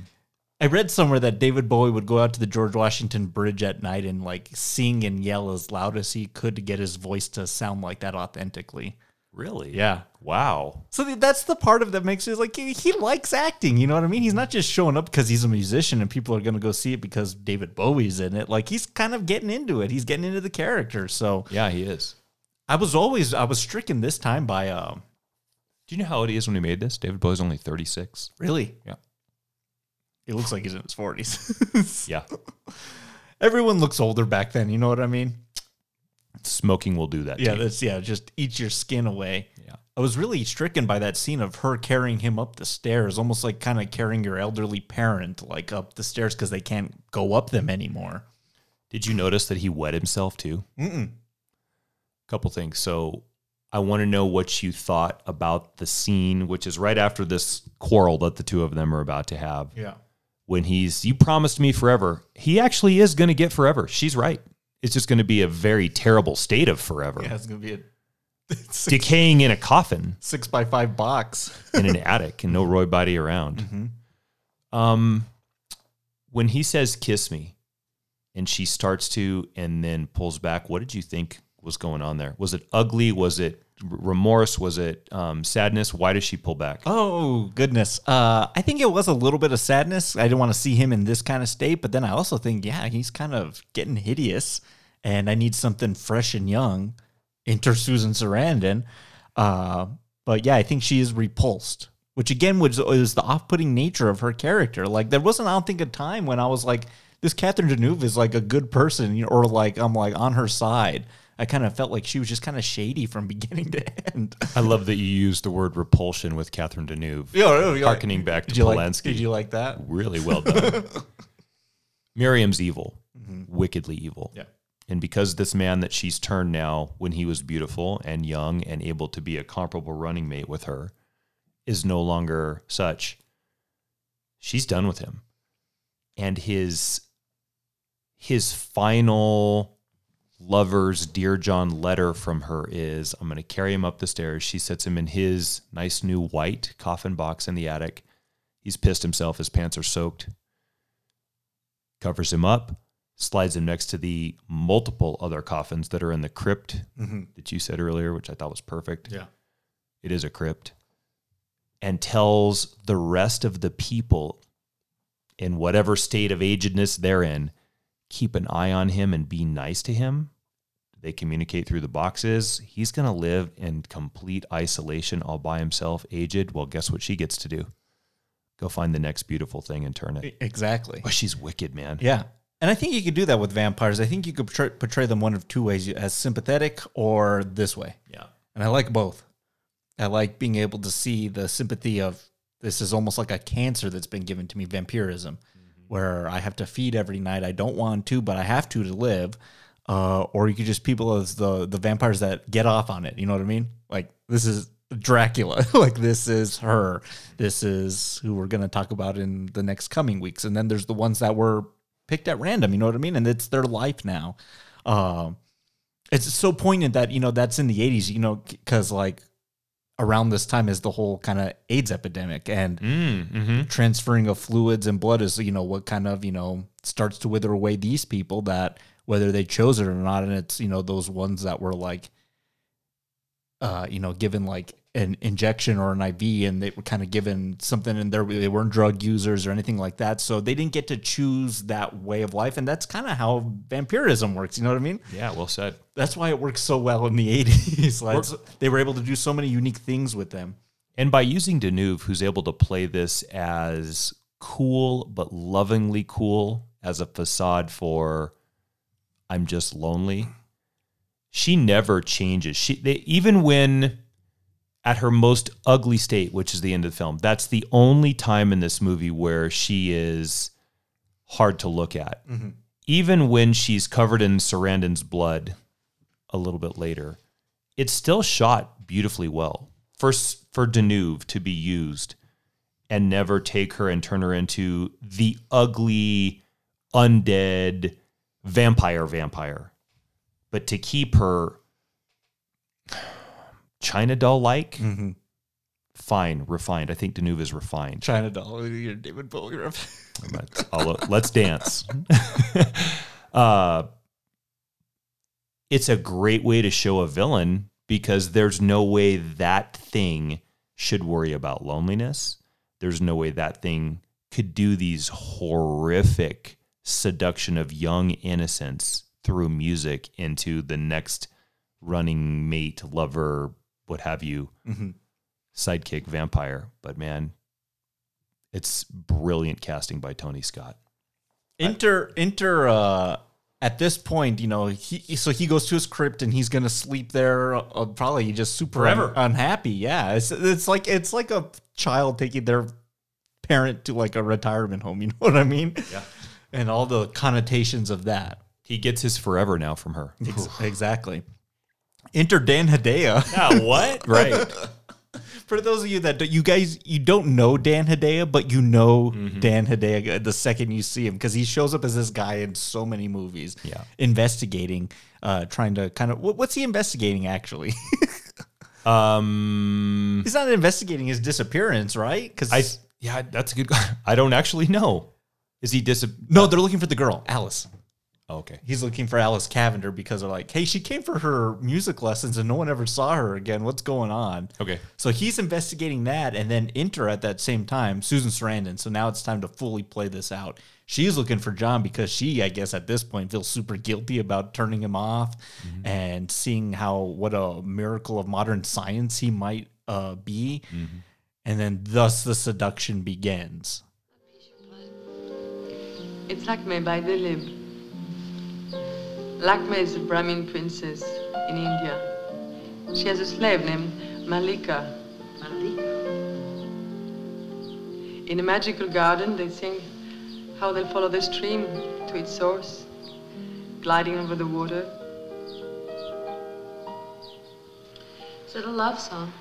I read somewhere that David Bowie would go out to the George Washington Bridge at night and like sing and yell as loud as he could to get his voice to sound like that authentically. Really? Yeah. Wow. So that's the part of that makes it like he, he likes acting. You know what I mean? He's not just showing up because he's a musician and people are going to go see it because David Bowie's in it. Like he's kind of getting into it. He's getting into the character. So Yeah, he is. I was always I was stricken this time by um Do you know how old he is when he made this? David Bowie's only 36. really Yeah. He looks like he's in his forties. *laughs* Yeah. Everyone looks older back then. You know what I mean? Smoking will do that. Yeah, that's yeah. Just eat your skin away. Yeah. I was really stricken by that scene of her carrying him up the stairs, almost like kind of carrying your elderly parent like up the stairs because they can't go up them anymore. Did you notice that he wet himself too? Mm-mm. Couple things. So I want to know what you thought about the scene, which is right after this quarrel that the two of them are about to have. Yeah. When he's, you promised me forever. He actually is going to get forever. She's right. It's just going to be a very terrible state of forever. Yeah, it's gonna be a *laughs* six, Decaying in a coffin six by five box. in an attic and no Roy Batty around. Um, when he says "kiss me," and she starts to, and then pulls back, what did you think was going on there? Was it ugly? Was it remorse? Was it um, sadness? Why does she pull back? Oh goodness. Uh, I think it was a little bit of sadness. I didn't want to see him in this kind of state, but then I also think, yeah, he's kind of getting hideous, and I need something fresh and young. Enter Susan Sarandon. Uh, but yeah, I think she is repulsed, which again was is the off-putting nature of her character. Like there wasn't, I don't think, a time when I was like, this Catherine Deneuve is like a good person, or like I'm like on her side. I kind of felt like she was just kind of shady from *laughs* beginning to end. I love that you used the word repulsion with Catherine Deneuve, Yeah, yeah, harkening back to Did you like? Did you like that? really well done. *laughs* Miriam's evil, mm-hmm. wickedly evil. Yeah. And because this man that she's turned now, when he was beautiful and young and able to be a comparable running mate with her, is no longer such, she's done with him. And his his final lover's dear John letter from her is I'm going to carry him up the stairs. She sets him in his nice new white coffin box in the attic. He's pissed himself. His pants are soaked. Covers him up, slides him next to the multiple other coffins that are in the crypt mm-hmm. that you said earlier, which I thought was perfect. Yeah. It is a crypt. And tells the rest of the people in whatever state of agedness they're in, keep an eye on him and be nice to him. They communicate through the boxes. He's going to live in complete isolation all by himself, aged. Well, guess what she gets to do? Go find the next beautiful thing and turn it. Exactly. Well, she's wicked, man. Yeah. And I think you could do that with vampires. I think you could portray, portray them one of two ways as sympathetic or this way. Yeah. And I like both. I like being able to see the sympathy of this is almost like a cancer that's been given to me, vampirism. Where I have to feed every night. I don't want to, but I have to to live. Uh, or you could just people as the the vampires that get off on it. You know what I mean? Like this is Dracula. *laughs* like this is her. This is who we're gonna talk about in the next coming weeks. And then there's the ones that were picked at random. You know what I mean? And it's their life now. Um, it's so poignant that you know that's in the 80s. You know, because like around this time is the whole kind of AIDS epidemic and Mm, transferring of fluids and blood is you know what kind of you know starts to wither away these people that whether they chose it or not and it's you know those ones that were like uh you know given like an injection or an IV and they were kind of given something and they they weren't drug users or anything like that so they didn't get to choose that way of life and that's kind of how vampirism works you know what I mean Yeah, well said. that's why it works so well in the *laughs* 80s like they were able to do so many unique things with them And by using Deneuve, who's able to play this as cool but lovingly cool as a facade for I'm just lonely, she never changes. She they, even when at her most ugly state, which is the end of the film, that's the only time in this movie where she is hard to look at. Mm-hmm. Even when she's covered in Sarandon's blood a little bit later, it's still shot beautifully well. For s- for Deneuve to be used and never take her and turn her into the ugly undead vampire vampire, but to keep her China doll like, mm-hmm. fine, refined. I think Deneuve is refined. China doll your David Bowie But *laughs* I'll- uh, let's dance. *laughs* Mm-hmm. *laughs* uh, it's a great way to show a villain because there's no way that thing should worry about loneliness. There's no way that thing could do these horrific seduction of young innocence through music into the next running mate, lover, what have you, sidekick vampire. But man, it's brilliant casting by Tony Scott. Inter Inter uh at this point, you know, he so he goes to his crypt and he's gonna sleep there, uh, probably just super Forever. un- unhappy. Yeah, it's it's like it's like a child taking their parent to like a retirement home. *laughs* You know what I mean? Yeah. And all the connotations of that. He gets his forever now from her. Ex- exactly. Enter Dan Hedaya. Yeah, what? *laughs* right. *laughs* For those of you that don't, you guys you don't know Dan Hedaya, but you know Dan Hedaya the second you see him because he shows up as this guy in so many movies. Yeah. investigating, uh, trying to kind of what, what's he investigating actually? *laughs* Um, He's not investigating his disappearance, right? Because I yeah, that's a good. I don't actually know. Is he dis? no, they're looking for the girl, Alice. Oh, okay. He's looking for Alice Cavender because they're like, hey, she came for her music lessons and no one ever saw her again. What's going on? Okay. So he's investigating that, and then enter at that same time Susan Sarandon. So now it's time to fully play this out. She's looking for John because she, I guess, at this point feels super guilty about turning him off and seeing how what a miracle of modern science he might uh, be, and then thus the seduction begins. It's Lakme by Delibes. Lakme is a Brahmin princess in India. She has a slave named Malika. Malika? In a magical garden, they sing how they'll follow the stream to its source, gliding over the water. Is it a love song?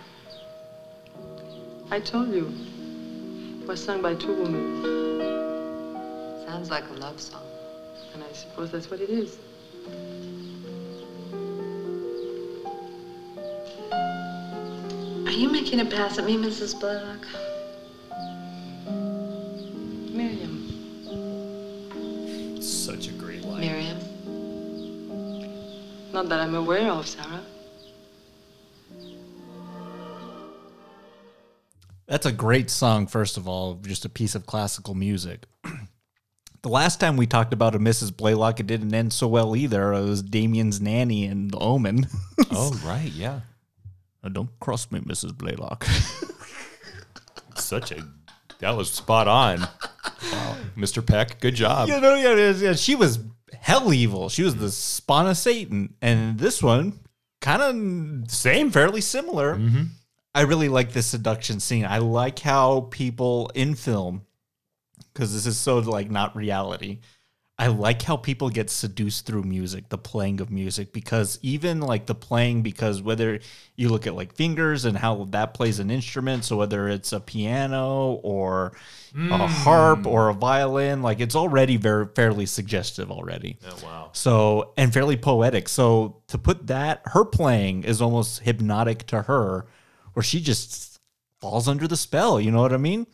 I told you, it was sung by two women, Sounds like a love song. and I suppose that's what it is. Are you making a pass at me, Mrs. Blaylock? Miriam. Such a great line. Miriam? Not that I'm aware of, Sarah. That's a great song, first of all, just a piece of classical music. *clears throat* the last time we talked about a Mrs. Blaylock, it didn't end so well either. It was Damien's nanny and The Omen. *laughs* Oh right, yeah. Don't cross me, Mrs. Blaylock. *laughs* Such a that was spot on. Wow, Mr. Peck, good job. you know, yeah, yeah, yeah, she was hell evil. She was the spawn of Satan. And this one, kind of same, fairly similar. Mm-hmm. I really like this seduction scene. I like how people in film because this is so like not reality. I like how people get seduced through music, the playing of music, because even like the playing, because whether you look at like fingers and how that plays an instrument, so whether it's a piano or a hmm. harp or a violin, like it's already very fairly suggestive already. Oh, wow. So and fairly poetic. So to put that, her playing is almost hypnotic to her, where she just falls under the spell. You know what I mean?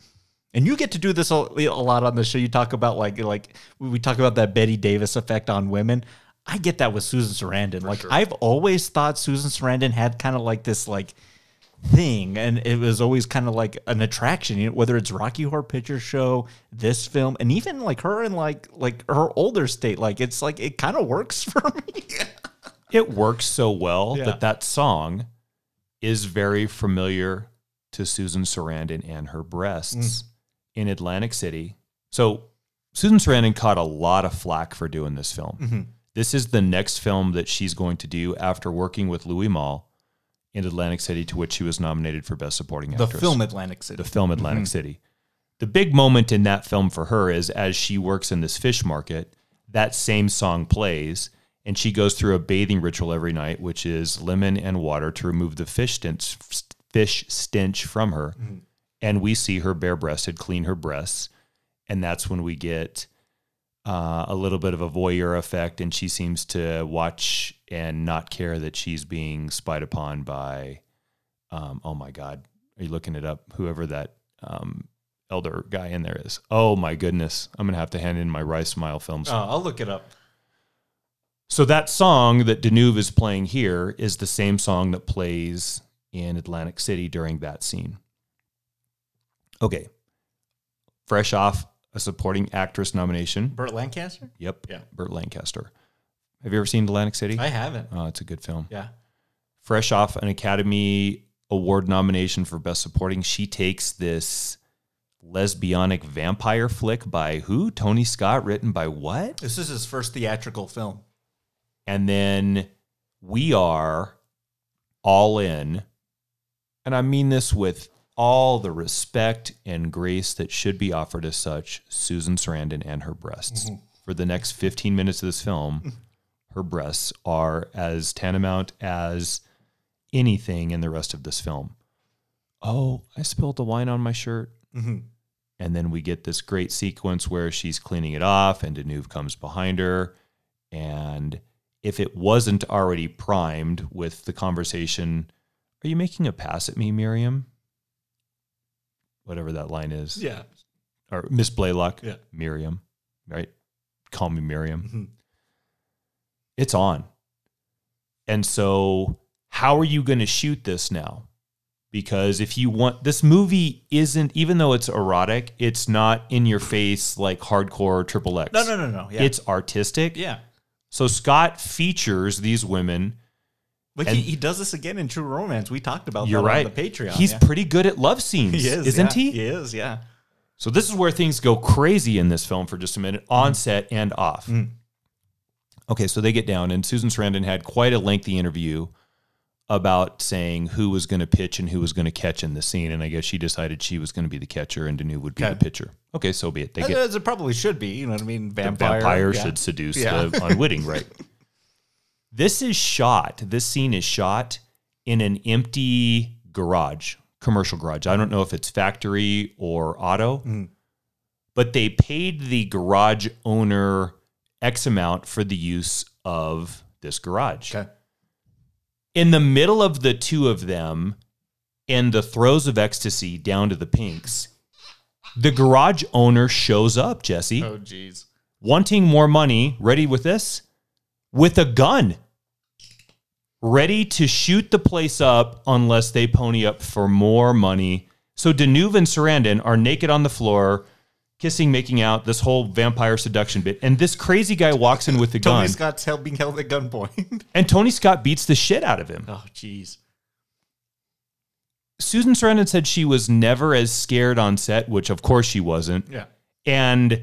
And you get to do this a, a lot on the show. You talk about like like we talk about that Bette Davis effect on women. I get that with Susan Sarandon. like I've always thought Susan Sarandon had kind of like this like thing, and it was always kind of like an attraction. You know, whether it's Rocky Horror Picture Show, this film, and even like her in like like her older state. Like it's like it kind of works *laughs* for me. It works so well Yeah. that that song is very familiar to Susan Sarandon and her breasts mm. In Atlantic City. So Susan Sarandon caught a lot of flack for doing this film. Mm-hmm. This is the next film that she's going to do after working with Louis Malle in Atlantic City, to which she was nominated for Best Supporting the Actress film Atlantic City. the film Atlantic mm-hmm. City. The big moment in that film for her is as she works in this fish market, that same song plays, and she goes through a bathing ritual every night, which is lemon and water to remove the fish stench, fish stench from her. Mm-hmm. And we see her bare breasted clean her breasts. And that's when we get uh, a little bit of a voyeur effect, and she seems to watch and not care that she's being spied upon by, um, oh my God, are you looking it up? Whoever that um, elder guy in there is. Oh my goodness, I'm gonna have to hand in my Rice Smile films. Oh, I'll look it up. So that song that Deneuve is playing here is the same song that plays in Atlantic City during that scene. Okay, fresh off a supporting actress nomination. Burt Lancaster? Yep. Yeah. Burt Lancaster. Have you ever seen Atlantic City? I haven't. oh, it's a good film. Yeah. Fresh off an Academy Award nomination for Best Supporting, she takes this lesbianic vampire flick by who? Tony Scott, written by what? This is his first theatrical film. And then we are all in. And I mean this with all the respect and grace that should be offered as such, Susan Sarandon and her breasts. Mm-hmm. For the next 15 minutes of this film, mm-hmm. her breasts are as tantamount as anything in the rest of this film. Oh, I spilled the wine on my shirt. Mm-hmm. And then we get this great sequence where she's cleaning it off and Deneuve comes behind her. And if it wasn't already primed with the conversation, are you making a pass at me, Miriam? Whatever that line is. Yeah. Or Miss Blaylock. Yeah. Miriam. Right? Call me Miriam. Mhm. It's on. And so, how are you going to shoot this now? Because if you want, this movie isn't, even though it's erotic, it's not in your face like hardcore triple X. No, no, no, no. Yeah. It's artistic. yeah. So Scott features these women. Like he, he does this again in True Romance. We talked about You're that right. on the Patreon. He's yeah. pretty good at love scenes, *laughs* he is, isn't yeah. he? He is, yeah. So this is where things go crazy in this film for just a minute, on mm. set and off. Mm. Okay, so they get down, and Susan Sarandon had quite a lengthy interview about saying who was going to pitch and who was going to catch in the scene, and I guess she decided she was going to be the catcher and Deneuve would be Okay. the pitcher. Okay, so be it. They As, get it probably should be. You know what I mean? Vampire. vampire yeah. should seduce the unwitting, right? *laughs* This is shot. This scene is shot in an empty garage, commercial garage. I don't know if it's factory or auto, Mm. but they paid the garage owner X amount for the use of this garage. Okay. In the middle of the two of them, in the throes of ecstasy down to the pinks, the garage owner shows up, Jesse Oh, jeez. wanting more money, ready with this, with a gun, ready to shoot the place up unless they pony up for more money. So Deneuve and Sarandon are naked on the floor, kissing, making out, this whole vampire seduction bit. And this crazy guy walks in with a gun. Tony Scott's held, being held at gunpoint. *laughs* and Tony Scott beats the shit out of him. oh, jeez. Susan Sarandon said she was never as scared on set, which of course she wasn't. Yeah. and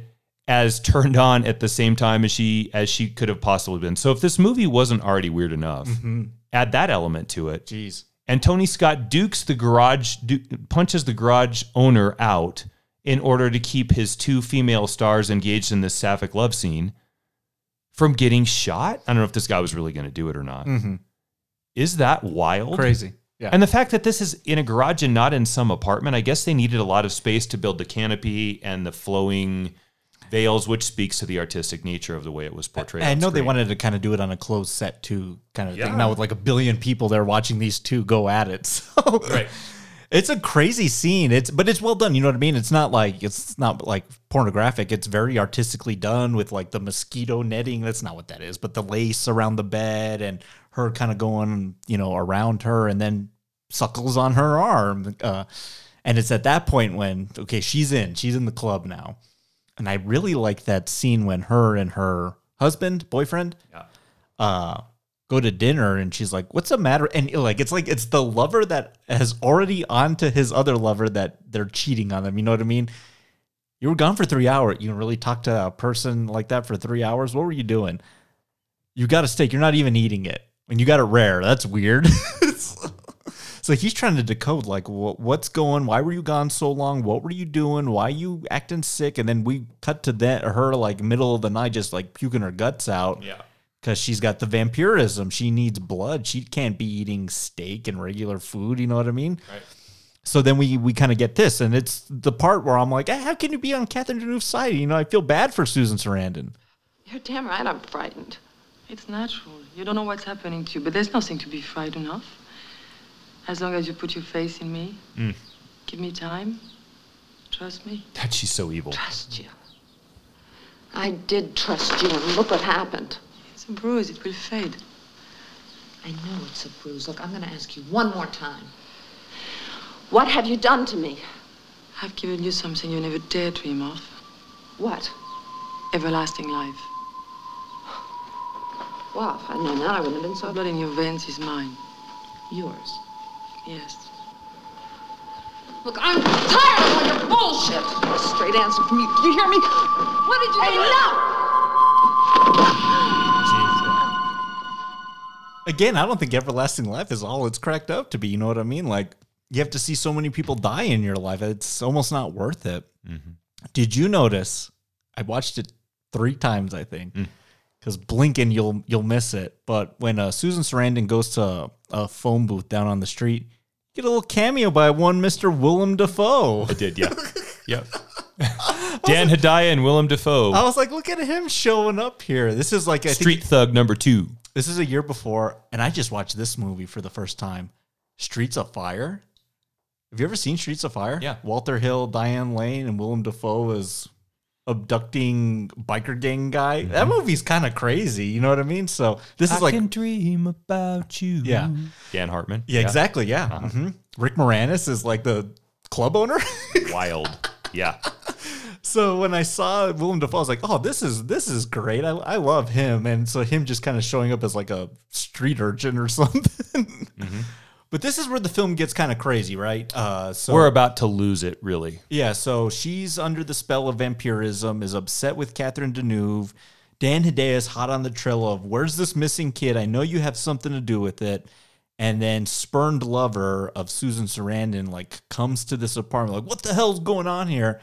as turned on at the same time as she as she could have possibly been. So if this movie wasn't already weird enough, mm-hmm. add that element to it. Jeez. And Tony Scott dukes the garage, du- punches the garage owner out, in order to keep his two female stars engaged in this sapphic love scene from getting shot. I don't know if this guy was really going to do it or not. Mm-hmm. Is that wild? Crazy. Yeah. And the fact that this is in a garage and not in some apartment, I guess they needed a lot of space to build the canopy and the flowing veils, which speaks to the artistic nature of the way it was portrayed. I on know they wanted to kind of do it on a closed set too, kind of Yeah. thing. Now with like a billion people there watching these two go at it. *laughs* So Right. it's a crazy scene. It's but it's well done. You know what I mean? It's not like it's not like pornographic. It's very artistically done with like the mosquito netting. That's not what that is, but the lace around the bed and her kind of going, you know, around her and then suckles on her arm. Uh, and it's at that point when okay, she's in. She's in the club now. And I really like that scene when her and her husband, boyfriend, Yeah. uh go to dinner and she's like what's the matter? And like it's like it's the lover that has already on to his other lover that they're cheating on them you know what i mean? You were gone for three hours you really talk to a person like that for three hours what were you doing? You got a steak you're not even eating it and you got it rare that's weird *laughs* so he's trying to decode like wh- what's going why were you gone so long what were you doing why are you acting sick and then we cut to that her like middle of the night just like puking her guts out Yeah. because she's got the vampirism. She needs blood. She can't be eating steak and regular food. You know what I mean? Right. So then we we kind of get this, and it's the part where I'm like, "Eh, how can you be on Catherine Deneuve's side? You know, I feel bad for Susan Sarandon. You're damn right I'm frightened. It's natural. You don't know what's happening to you, but there's nothing to be frightened of. As long as you put your faith in me, mm. give me time, trust me. God, she's so evil. Trust you. I did trust you, and look what happened. It's a bruise, it will fade. I know it's a bruise. Look, I'm going to ask you one more time. What have you done to me? I've given you something you never dared dream of What? everlasting life. Well, if I'd known that, I wouldn't have been The so blood in your veins is mine. yours. Yes. Look, I'm tired of all your bullshit. A straight answer from you. Do you hear me? What did you do? Enough! Again, I don't think everlasting life is all it's cracked up to be. You know what I mean? Like you have to see so many people die in your life; it's almost not worth it. Did you notice? I watched it three times, I think, because blinking you'll you'll miss it. But when uh, Susan Sarandon goes to a phone booth down on the street, you get a little cameo by one Mister Willem Dafoe. I did, yeah. *laughs* yep. Dan Hedaya and Willem Dafoe. I was like, look at him showing up here. This is like I think Street Thug number two. This is a year before, and I just watched this movie for the first time. Streets of Fire. Have you ever seen Streets of Fire? Yeah. Walter Hill, Diane Lane, and Willem Dafoe is abducting biker gang guy. That movie's kind of crazy. You know what I mean? So this is Mm-hmm. I like, can dream about you. Yeah. Dan Hartman. yeah, exactly, yeah. Mhm. Rick Moranis is like the club owner. *laughs* Wild. Yeah. so when I saw Willem Dafoe, I was like, oh, this is this is great. I, I love him. And so him just kind of showing up as like a street urchin or *laughs* something. But this is where the film gets kind of crazy, right? Uh, so We're about to lose it, really. yeah, so she's under the spell of vampirism, is upset with Catherine Deneuve. Dan Hedaya is hot on the trail of where's this missing kid? I know you have something to do with it. And then spurned lover of Susan Sarandon like comes to this apartment, like, what the hell's going on here?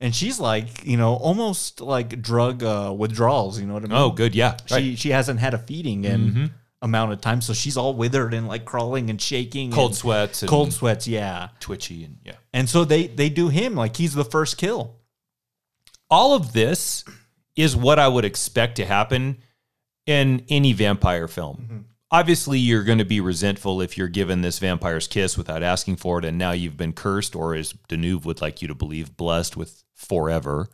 And she's like, you know, almost like drug uh, withdrawals. You know what I mean? Oh, good. Yeah. She Right. she hasn't had a feeding in amount of time, so she's all withered and like crawling and shaking, Cold and- sweats and cold sweats, yeah. twitchy and yeah. And so they they do him like he's the first kill. all of this is what I would expect to happen in any vampire film. Mm-hmm. Obviously, you're going to be resentful if you're given this vampire's kiss without asking for it, and now you've been cursed, or as Deneuve would like you to believe, blessed with forever.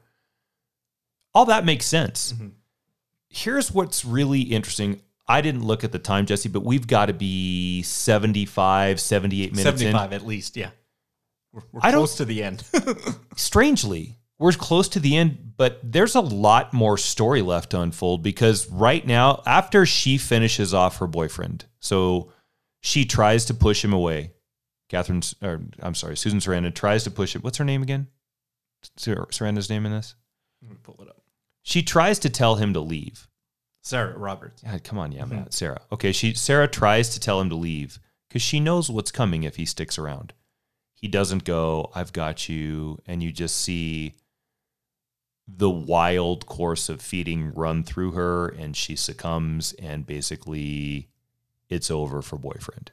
All that makes sense. Mm-hmm. Here's what's really interesting. I didn't look at the time, Jesse, but we've got to be 75, 78 minutes in. 75 at least, yeah. We're, we're I close to the end. *laughs* strangely, we're close to the end, but there's a lot more story left to unfold because right now, after she finishes off her boyfriend, so she tries to push him away. Catherine, or I'm sorry, Susan Sarandon tries to push it. What's her name again? Sar- Sarandon's name in this? Pull it up. She tries to tell him to leave. Sarah Roberts. Yeah, come on, yeah, Matt. Mm-hmm. Sarah. Okay, she Sarah tries to tell him to leave because she knows what's coming if he sticks around. he doesn't go, I've got you. And you just see the wild course of feeding run through her, and she succumbs, and basically it's over for boyfriend.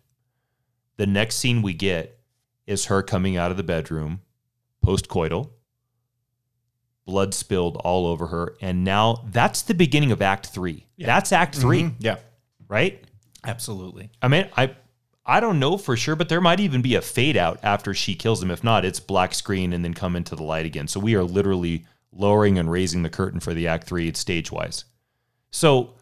The next scene we get is her coming out of the bedroom post coital, blood spilled all over her. And now that's the beginning of Act Three. That's Act 3 mm-hmm. Yeah, right? absolutely. I mean, I I don't know for sure, but there might even be a fade out after she kills him. If not, it's black screen and then come into the light again. So we are literally lowering and raising the curtain for the act three stage wise. So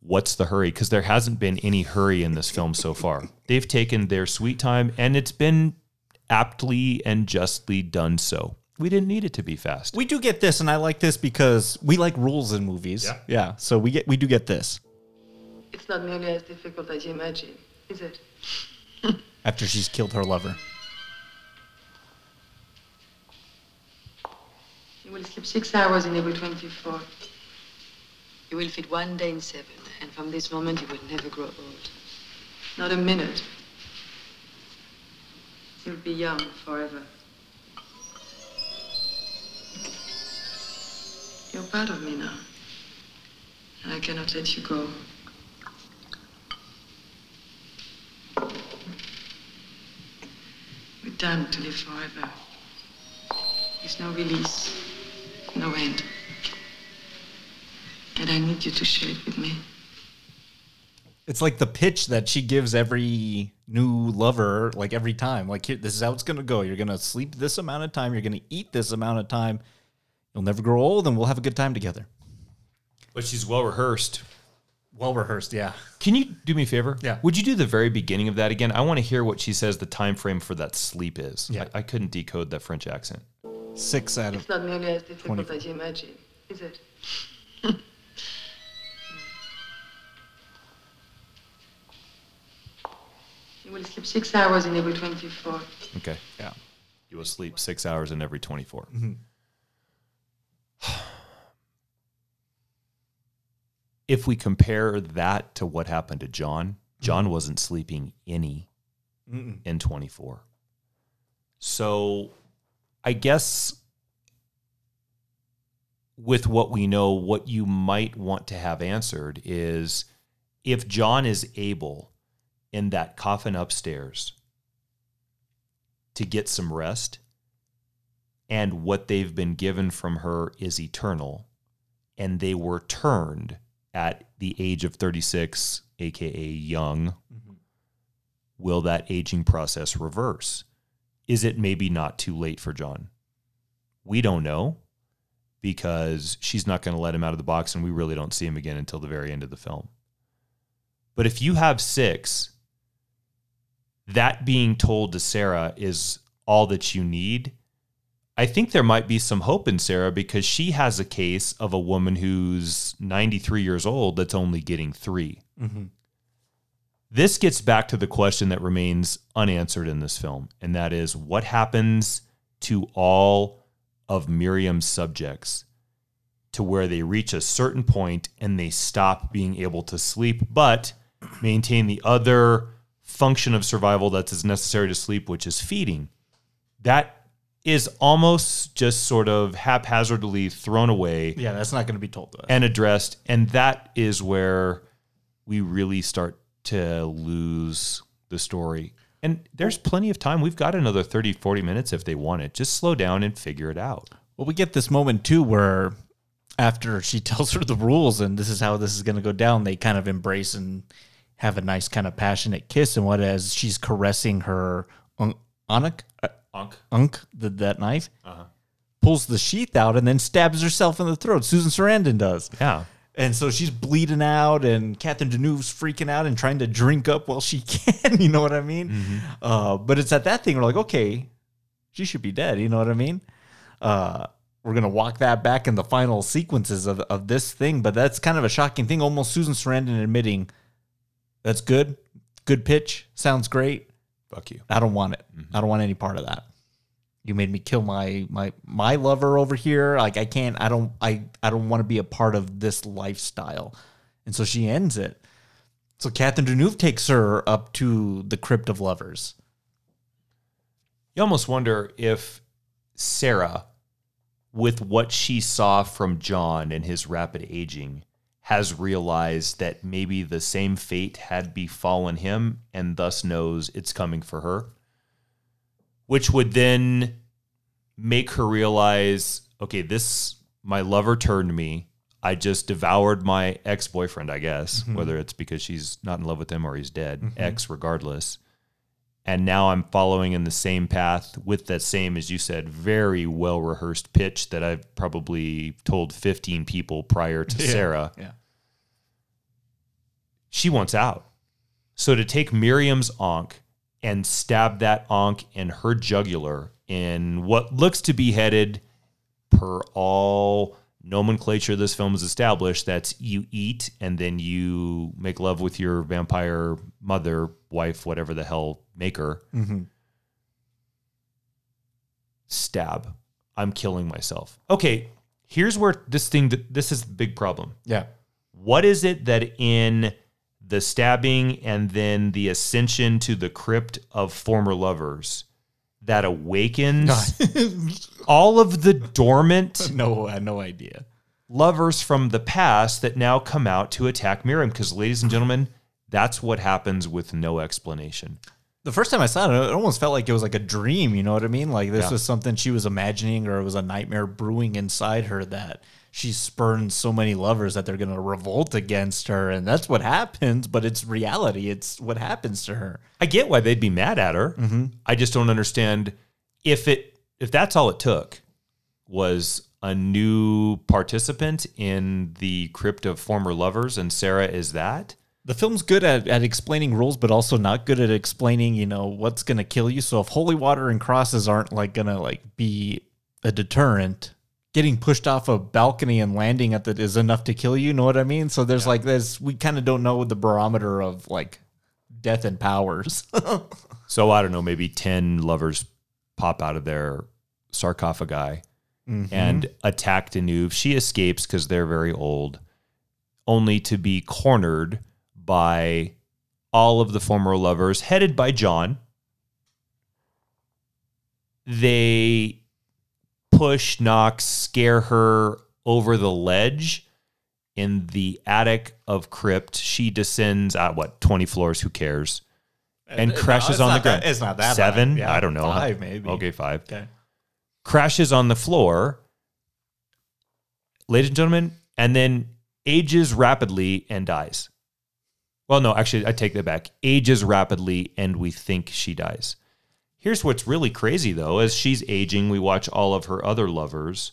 what's the hurry? Because there hasn't been any hurry in this film so far. They've taken their sweet time and it's been aptly and justly done so. We didn't need it to be fast. We do get this, and I like this because we like rules in movies. Yeah. yeah. So we get we do get this It's not nearly as difficult as you imagine, is it? *laughs* after she's killed her lover. You will sleep six hours in every 24. You will fit one day in seven, and from this moment you will never grow old. Not a minute. You'll be young forever. You're part of me now. And I cannot let you go. We're damned to live forever. There's no release, no end. And I need you to share it with me. It's like the pitch that she gives every new lover, like every time. Like, here, this is how it's going to go. You're going to sleep this amount of time. You're going to eat this amount of time. You'll never grow old, and we'll have a good time together. But she's well rehearsed. Well rehearsed, yeah. Can you do me a favor? Yeah. Would you do the very beginning of that again? I want to hear what she says the time frame for that sleep is. Yeah. I, I couldn't decode that French accent. Six out of It's not nearly as difficult 24. as you imagine, is it? *laughs* you will sleep six hours in every 24. Okay. yeah. You will sleep six hours in every 24. Mm-hmm. If we compare that to what happened to John, John mm-hmm. wasn't sleeping any in 24. So I guess with what we know, what you might want to have answered is if John is able in that coffin upstairs to get some rest and what they've been given from her is eternal. And they were turned at the age of 36 aka young. Mm-hmm. Will that aging process reverse? Is it maybe not too late for john? We don't know because she's not going to let him out of the box and we really don't see him again until the very end of the film. But if you have six that being told to Sarah is all that you need. I think there might be some hope in Sarah because she has a case of a woman who's 93 years old that's only getting 3 mm-hmm. This gets back to the question that remains unanswered in this film, and that is what happens to all of Miriam's subjects to where they reach a certain point and they stop being able to sleep, but maintain the other function of survival that is as necessary to sleep, which is feeding. That is almost just sort of haphazardly thrown away Yeah, that's not going to be told to us. and addressed. And that is where we really start to lose the story. And there's plenty of time. We've got another 30, 40 minutes if they want it. Just slow down and figure it out. Well, we get this moment too where after she *laughs* tells her the rules and this is how this is going to go down, they kind of embrace and have a nice kind of passionate kiss. And what as she's caressing her un- Anak, uh, Unk. Unk, the, that knife, pulls the sheath out and then stabs herself in the throat. Susan Sarandon does. Yeah. And so she's bleeding out, and Catherine Deneuve's freaking out and trying to drink up while she *laughs* can. You know what I mean? Uh, but it's at that thing we're like, okay, she should be dead. You know what I mean? Uh, we're gonna walk that back in the final sequences of, of this thing, but that's kind of a shocking thing. Almost Susan Sarandon admitting that's good, good pitch, sounds great. Fuck you. I don't want it. Mm-hmm. I don't want any part of that. You made me kill my my my lover over here. Like I can't. I don't. I I don't want to be a part of this lifestyle. And so she ends it. So Catherine Deneuve takes her up to the crypt of lovers. You almost wonder if Sarah, with what she saw from John and his rapid aging, has realized that maybe the same fate had befallen him and thus knows it's coming for her. Which would then make her realize okay, this, my lover turned me. I just devoured my ex boyfriend, I guess, mm-hmm. whether it's because she's not in love with him or he's dead, mm-hmm. ex regardless and now I'm following in the same path with that same, as you said, very well rehearsed pitch that I've probably told 15 people prior to *laughs* Sarah. Yeah. She wants out. So to take Miriam's ankh and stab that ankh in her jugular in what looks to be headed per all nomenclature this film has established that's you eat and then you make love with your vampire mother wife whatever the hell maker. Mm-hmm. Stab. I'm killing myself. Okay here's where this thing this is the big problem. Yeah. what is it that in the stabbing and then the ascension to the crypt of former lovers that awakens *laughs* all of the dormant *laughs* No, I had no idea. lovers from the past that now come out to attack Miriam. Because, ladies and gentlemen, that's what happens with no explanation. The first time I saw it, it almost felt like it was like a dream. You know what I mean? Like this Yeah. was something she was imagining, or it was a nightmare brewing inside her that she spurned so many lovers that they're going to revolt against her, and that's what happens. But it's reality. It's what happens to her. I get why they'd be mad at her. Mm-hmm. I just don't understand if it if that's all it took was a new participant in the crypt of former lovers, and Sarah is that. The film's good at, at explaining rules, but also not good at explaining, you know, what's gonna kill you. So if holy water and crosses aren't like gonna like be a deterrent, getting pushed off a balcony and landing at that is enough to kill you. you Know what I mean? So there's like there's we kind of don't know the barometer of like death and powers. *laughs* So I don't know, maybe 10 lovers pop out of their sarcophagi mm-hmm. and attack Deneuve. She escapes because they're very old, only to be cornered by all of the former lovers, headed by John. They push, knock, scare her over the ledge in the attic of crypt. She descends at what, 20 floors? Who cares? Uh, and crashes it's on the not that- ground. it's not that Seven? Yeah, I don't know. five maybe. Okay, five. okay. Crashes on the floor, ladies and gentlemen, and then ages rapidly and dies. Well, no, actually, I take that back. Ages rapidly, and we think she dies. Here's what's really crazy, though. As she's aging, we watch all of her other lovers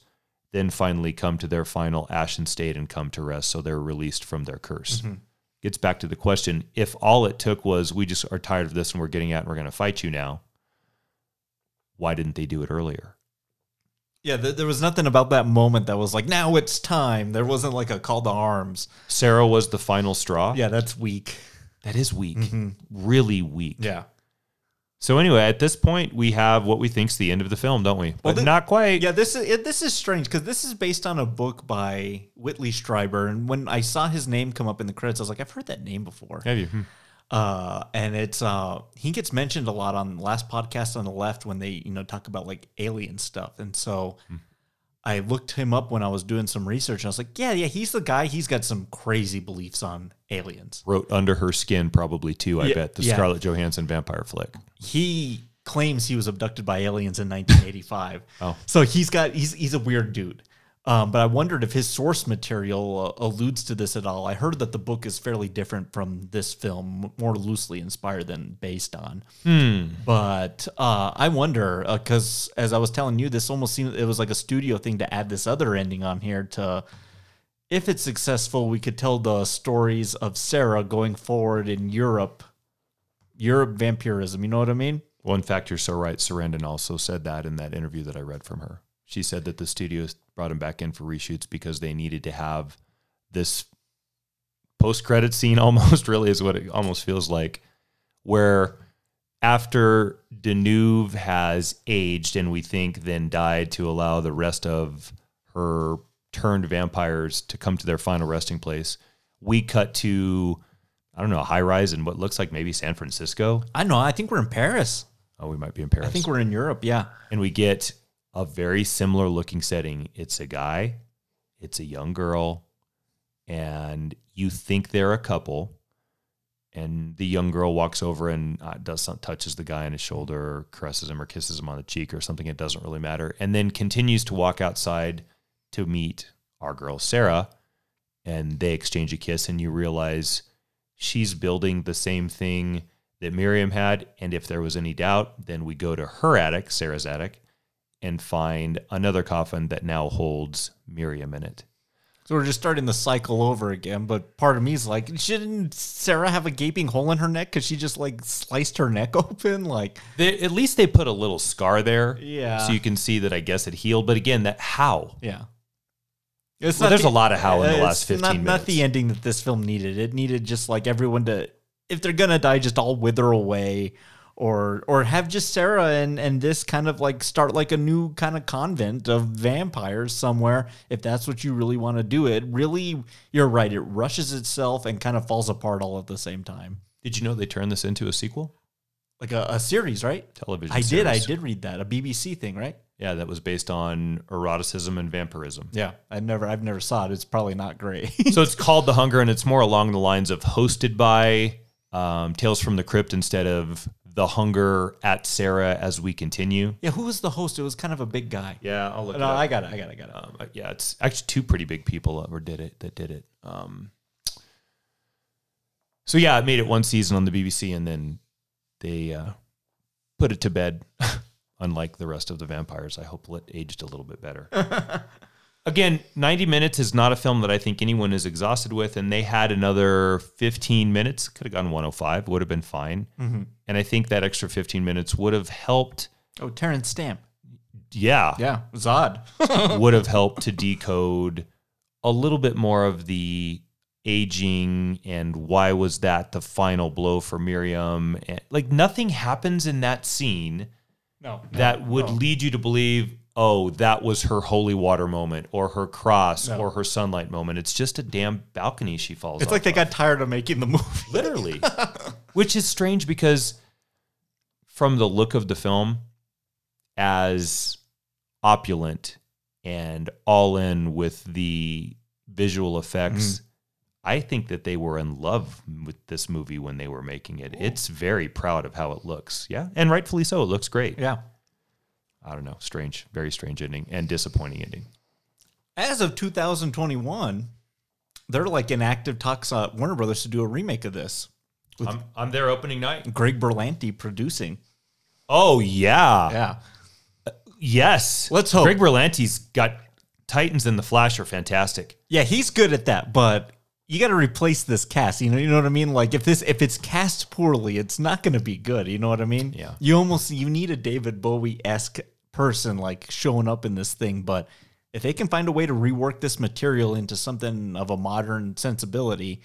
then finally come to their final ashen state and come to rest, so they're released from their curse. Mm-hmm. Gets back to the question if all it took was we just are tired of this and we're getting out and we're going to fight you now, why didn't they do it earlier? Yeah, th- there was nothing about that moment that was like, now it's time. There wasn't like a call to arms. Sarah was the final straw. Yeah, that's weak. That is weak. Mm-hmm. Really weak. Yeah. So anyway, at this point, we have what we think's the end of the film, don't we? But thi- not quite. Yeah, this is it, this is strange because this is based on a book by Whitley Strieber, and when I saw his name come up in the credits, I was like, I've heard that name before. Have you? Hmm. Uh, and it's uh, he gets mentioned a lot on the last podcast on the left when they you know talk about like alien stuff, and so. I looked him up when I was doing some research. And I was like, yeah, yeah, he's the guy. He's got some crazy beliefs on aliens. Wrote Under Her Skin probably too, I Yeah, bet. The yeah. Scarlett Johansson vampire flick. he claims he was abducted by aliens in 1985. Oh. so he's got he's he's a weird dude. Um, but I wondered if his source material uh, alludes to this at all. I heard that the book is fairly different from this film, more loosely inspired than based on. But uh, I wonder because as I was telling you, this almost seemed it was like a studio thing to add this other ending on here to. If it's successful, we could tell the stories of Sarah going forward in Europe Europe vampirism. You know what I mean? Well, in fact, you're so right. Sarandon also said that in that interview that I read from her. She said that the studios brought him back in for reshoots because they needed to have this post credit scene *laughs* almost really is what it almost feels like, where after Deneuve has aged and we think then died to allow the rest of her turned vampires to come to their final resting place, we cut to I don't know, a high rise in what looks like maybe San Francisco. I know. I think we're in Paris. Oh, we might be in Paris. I think we're in Europe. Yeah. and we get a very similar looking setting. It's a guy, it's a young girl, and you think they're a couple. And the young girl walks over and uh, does some, touches the guy on his shoulder, or caresses him, or kisses him on the cheek, or something. It doesn't really matter. And then continues to walk outside to meet our girl Sarah, and they exchange a kiss, and you realize she's building the same thing that Miriam had. And if there was any doubt, then we go to her attic, Sarah's attic, and find another coffin that now holds Miriam in it. So we're just starting the cycle over again. But part of me is like, shouldn't Sarah have a gaping hole in her neck because she just like sliced her neck *laughs* open? Like, They, at least they put a little scar there, Yeah. so you can see that I guess it healed. But again, that how? yeah. It's Well, there's a lot of how in the last 15 not, minutes. Not the ending that this film needed. It needed just like everyone to, if they're gonna die, just all wither away, or or have just Sarah and and this kind of like start like a new kind of convent of vampires somewhere. If that's what you really want to do, it really, you're right. It rushes itself and kind of falls apart all at the same time. Did you know they turned this into a sequel? Like a, a series, right? Television. I did. I did read that. A BBC thing, right? Yeah, that was based on eroticism and vampirism. Yeah. I've never. I've never saw it. It's probably not great. *laughs* so it's *laughs* called The Hunger, and it's more along the lines of hosted by um, Tales from the Crypt instead of The Hunger at Sarah as we continue. yeah. Who was the host? It was kind of a big guy. Yeah, I'll look No, I got it. I got it. I got it. Um, uh, yeah, it's actually two pretty big people that were did it that did it. Um, so yeah, it made it one season on the BBC, and then they uh, put it to bed. *laughs* Unlike the rest of the vampires, I hope it aged a little bit better. *laughs* Again, 90 minutes is not a film that I think anyone is exhausted with, and they had another 15 minutes. Could have gone 105, would have been fine. Mm-hmm. And I think that extra 15 minutes would have helped. oh, Terrence Stamp. Yeah, Yeah. Zod. *laughs* would have helped to decode a little bit more of the aging and why was that the final blow for Miriam. And, like nothing happens in that scene no. that would lead you to believe, oh, that was her holy water moment or her cross No. or her sunlight moment. It's just a damn balcony she falls. On. It's like they of. got tired of making the movie. *laughs* literally, which is strange because from the look of the film, as opulent and all in with the visual effects. Mm-hmm. I think that they were in love with this movie when they were making it. It's very proud of how it looks. Yeah. And rightfully so. It looks great. Yeah. I don't know. Strange, very strange ending and disappointing ending. As of 2021, they're like in active talks at uh, Warner Brothers to do a remake of this. I'm, I'm there opening night. Greg Berlanti producing. Oh, yeah. Yeah. Yes. Let's hope. Greg Berlanti's got Titans and the Flash are fantastic. Yeah, he's good at that, but you got to replace this cast. You know, you know what I mean? Like if this if it's cast poorly, it's not going to be good. You know what I mean? Yeah. You almost you need a David Bowie esque person like showing up in this thing, but if they can find a way to rework this material into something of a modern sensibility,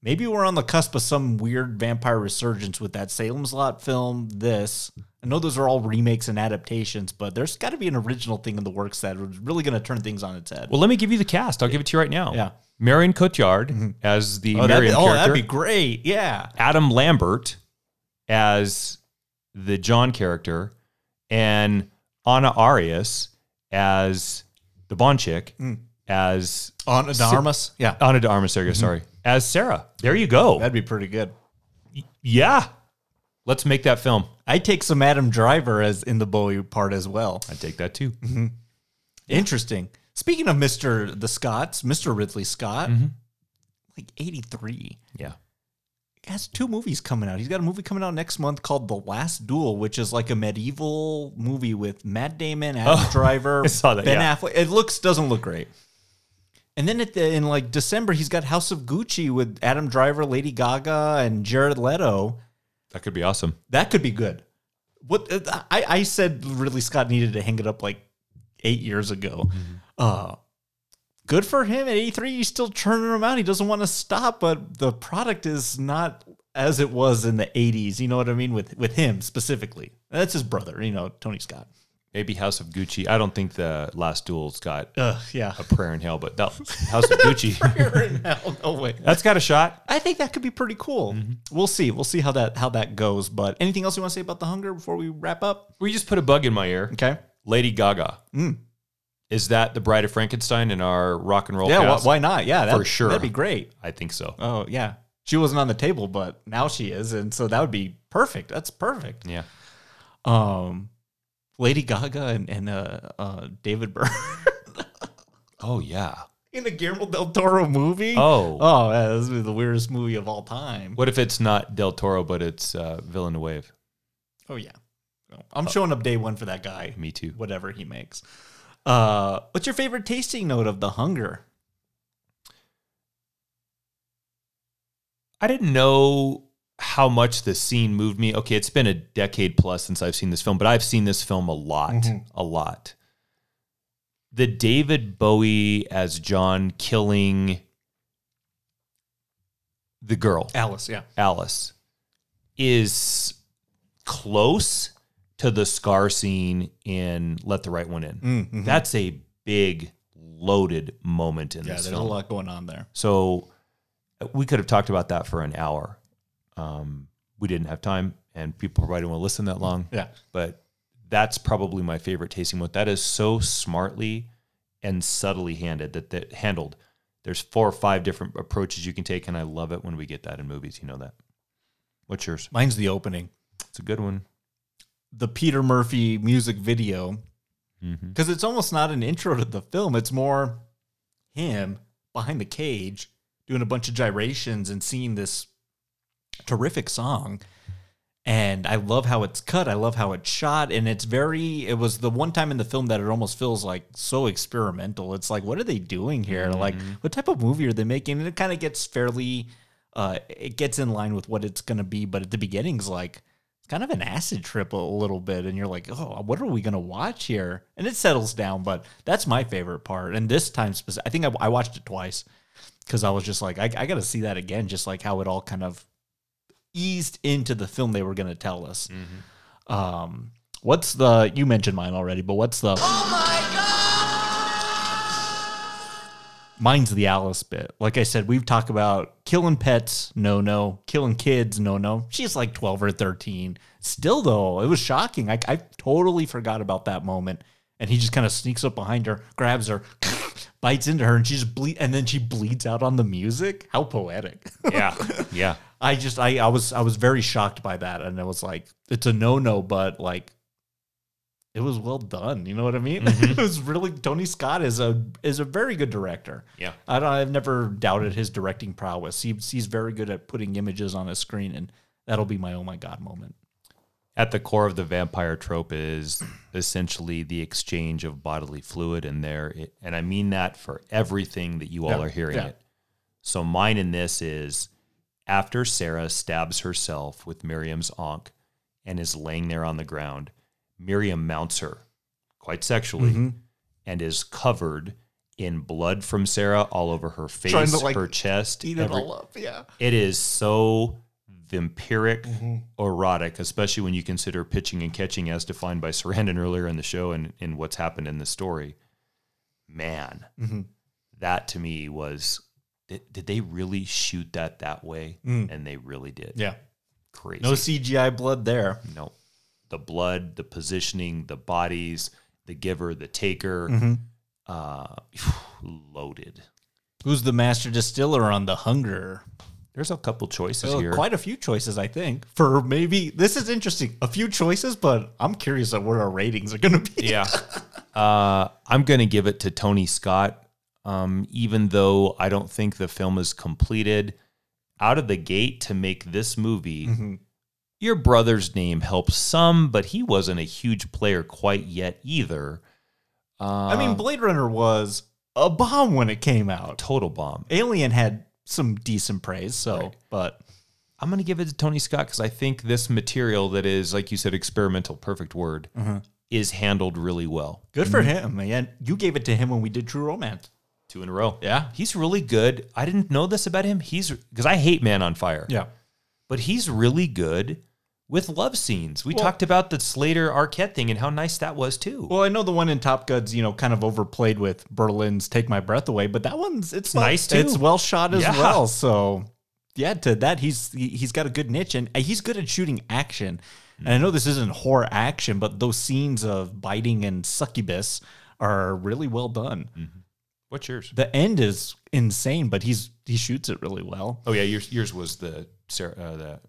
maybe we're on the cusp of some weird vampire resurgence with that Salem's Lot film. This I know those are all remakes and adaptations, but there's got to be an original thing in the works that is really going to turn things on its head. Well, let me give you the cast. I'll give it to you right now. Yeah. Marion Cotillard mm-hmm. as the oh, that'd be, oh, that'd be great. Yeah. Adam Lambert as the John character, and Anna Arias as the Bond chick, mm. as Ana de Armas? Yeah. Ana de Armas, there, mm-hmm. sorry, as Sarah. There you go. That'd be pretty good. yeah. Let's make that film. I'd take some Adam Driver as in the Bowie part as well. I'd take that too. Mm-hmm. Interesting. Speaking of Mr. the Scots, Mr. Ridley Scott, like 83. Yeah. He has two movies coming out. He's got a movie coming out next month called The Last Duel, which is like a medieval movie with Matt Damon, Adam Oh, *laughs* Driver, I saw that, Ben yeah. Affleck. It looks doesn't look great. And then at the, in like December, he's got House of Gucci with Adam Driver, Lady Gaga, and Jared Leto. That could be awesome. That could be good. What uh, I, I said Ridley Scott needed to hang it up like eight years ago. Uh good for him at 83. He's still churning them out. He doesn't want to stop, but the product is not as it was in the 80s. You know what I mean? With with him specifically. That's his brother, you know, Tony Scott. Maybe House of Gucci. I don't think the Last Duel's got yeah. a prayer in hell, but that House of Gucci, *laughs* Hell, no way. that's got a shot. I think that could be pretty cool. We'll see. We'll see how that how that goes. But anything else you want to say about the hunger before we wrap up? We just put a bug in my ear. Okay. Lady Gaga. Is that the Bride of Frankenstein in our rock and roll Yeah. Cast? why not? Yeah. For sure. That'd be great. I think so. Oh yeah. She wasn't on the table, but now she is, and so that would be perfect. That's perfect. Yeah. Um, Lady Gaga and, and uh, uh, David Byrne *laughs* Oh yeah. in a Guillermo del Toro movie. Oh. oh, yeah, this would be the weirdest movie of all time. What if it's not Del Toro, but it's uh, Villeneuve? Oh yeah, I'm showing up day one for that guy. Me too. Whatever he makes. Uh, what's your favorite tasting note of the hunger? I didn't know how much the scene moved me. Okay, it's been a decade plus since I've seen this film, but I've seen this film a lot, a lot. The David Bowie as John killing the girl, Alice, yeah. Alice, is close to the scar scene in Let the Right One In. That's a big, loaded moment in Yeah, this Yeah, there's film. a lot going on there. So uh, we could have talked about that for an hour. Um, we didn't have time, and people probably don't want to listen that long. Yeah. But that's probably my favorite tasting note. That is so smartly and subtly handed that that handled. There's four or five different approaches you can take, and I love it when we get that in movies. You know that. What's yours? Mine's the opening. It's a good one. The Peter Murphy music video because it's almost not an intro to the film. It's more him behind the cage doing a bunch of gyrations and seeing this terrific song. And I love how it's cut. I love how it's shot. And it's very, it was the one time in the film that it almost feels like so experimental. It's like, what are they doing here? Like, what type of movie are they making? And it kind of gets fairly, uh, it gets in line with what it's going to be. But at the beginning's like, kind of an acid trip a little bit. And you're like, oh, what are we going to watch here? And it settles down. But that's my favorite part. And this time, speci- I think I, I watched it twice because I was just like, I, I got to see that again, just like how it all kind of eased into the film they were going to tell us. Um, what's the? You mentioned mine already, but what's the? Oh Mine's the Alice bit. Like I said, we've talked about killing pets, no no, killing kids, no no. She's like twelve or thirteen. Still though, it was shocking. I, I totally forgot about that moment. And he just kind of sneaks up behind her, grabs her, *laughs* bites into her, and she just bleed, and then she bleeds out on the music. How poetic! *laughs* Yeah. yeah. I just I, I was I was very shocked by that and it was like it's a no no but like it was well done you know what I mean? *laughs* Mm-hmm. It was really Tony Scott is a is a very good director. Yeah. I don't I've never doubted his directing prowess. He's he's very good at putting images on a screen and that'll be my oh my god moment. At the core of the vampire trope is essentially the exchange of bodily fluid and there. And i mean that for everything that you all Yeah, are hearing yeah. it. So mine in this is after sarah stabs herself with miriam's ankh and is laying there on the ground miriam mounts her quite sexually Mm-hmm. and is covered in blood from sarah all over her face to, like, her chest eat it every- all up yeah it is so vampiric, Mm-hmm. erotic, especially when you consider pitching and catching as defined by Sarandon earlier in the show and in what's happened in the story. Man, Mm-hmm. that to me was did, did they really shoot that that way? And they really did. Mm. yeah Crazy. no CGI blood there No. The blood, the positioning, the bodies, the giver, the taker, Mm-hmm. uh, *sighs* loaded. who's the master distiller on the hunger There's a couple choices Well, here. quite a few choices, I think. For maybe this is interesting. A few choices, but I'm curious at what our ratings are going to be. Yeah. Uh, I'm going to give it to Tony Scott, um, even though I don't think the film is completed. Out of the gate to make this movie, your brother's name helps some, but he wasn't a huge player quite yet either. Uh, I mean, Blade Runner was a bomb when it came out. total bomb. Alien had some decent praise, so Right. but I'm going to give it to Tony Scott because I think this material that is, like you said, experimental, perfect word, is handled really well. good for him, man. You gave it to him when we did True Romance. Two in a row. Yeah. He's really good. I didn't know this about him. He's because I hate Man on Fire. Yeah. but he's really good with love scenes. We talked about the Slater Arquette thing and how nice that was too. Well, I know the one in Top Gun's, you know, kind of overplayed with Berlin's "Take My Breath Away," but that one's it's Nice, too. It's well shot as Yeah. well. So, yeah, to that he's he- he's got a good niche and he's good at shooting action. And I know this isn't horror action, but those scenes of biting and succubus are really well done. What's yours? The end is insane, but he's he shoots it really well. Oh yeah, yours yours was the Sarah, uh, the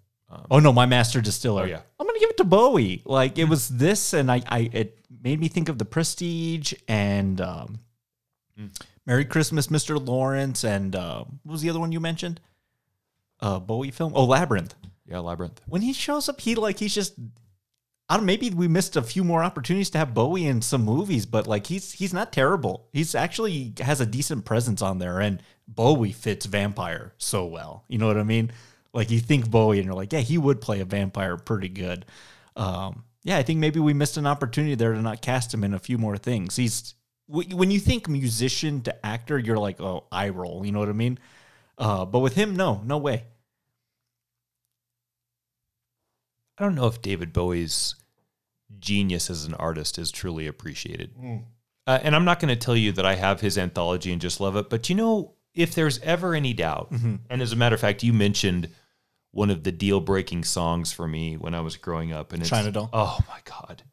Oh no, my master distiller. Oh, yeah. I'm gonna give it to Bowie. Like it was this, and I, I it made me think of the Prestige and um, Merry Christmas, Mr. Lawrence, and uh, what was the other one you mentioned? Uh, Bowie film. Oh, Labyrinth. yeah Labyrinth. When he shows up, he like he's just. I don't. Maybe we missed a few more opportunities to have Bowie in some movies, but like he's he's not terrible. He's actually has a decent presence on there, and Bowie fits vampire so well. You know what I mean? Like you think Bowie, and you're like, yeah, he would play a vampire pretty good. Um, yeah, I think maybe we missed an opportunity there to not cast him in a few more things. He's when you think musician to actor, you're like, oh, eye roll. You know what I mean? Uh, but with him, no, no way. I don't know if David Bowie's genius as an artist is truly appreciated. Uh, and I'm not going to tell you that I have his anthology and just love it, but you know, if there's ever any doubt, and as a matter of fact, you mentioned one of the deal breaking songs for me when I was growing up, and it's China Doll? Oh my god,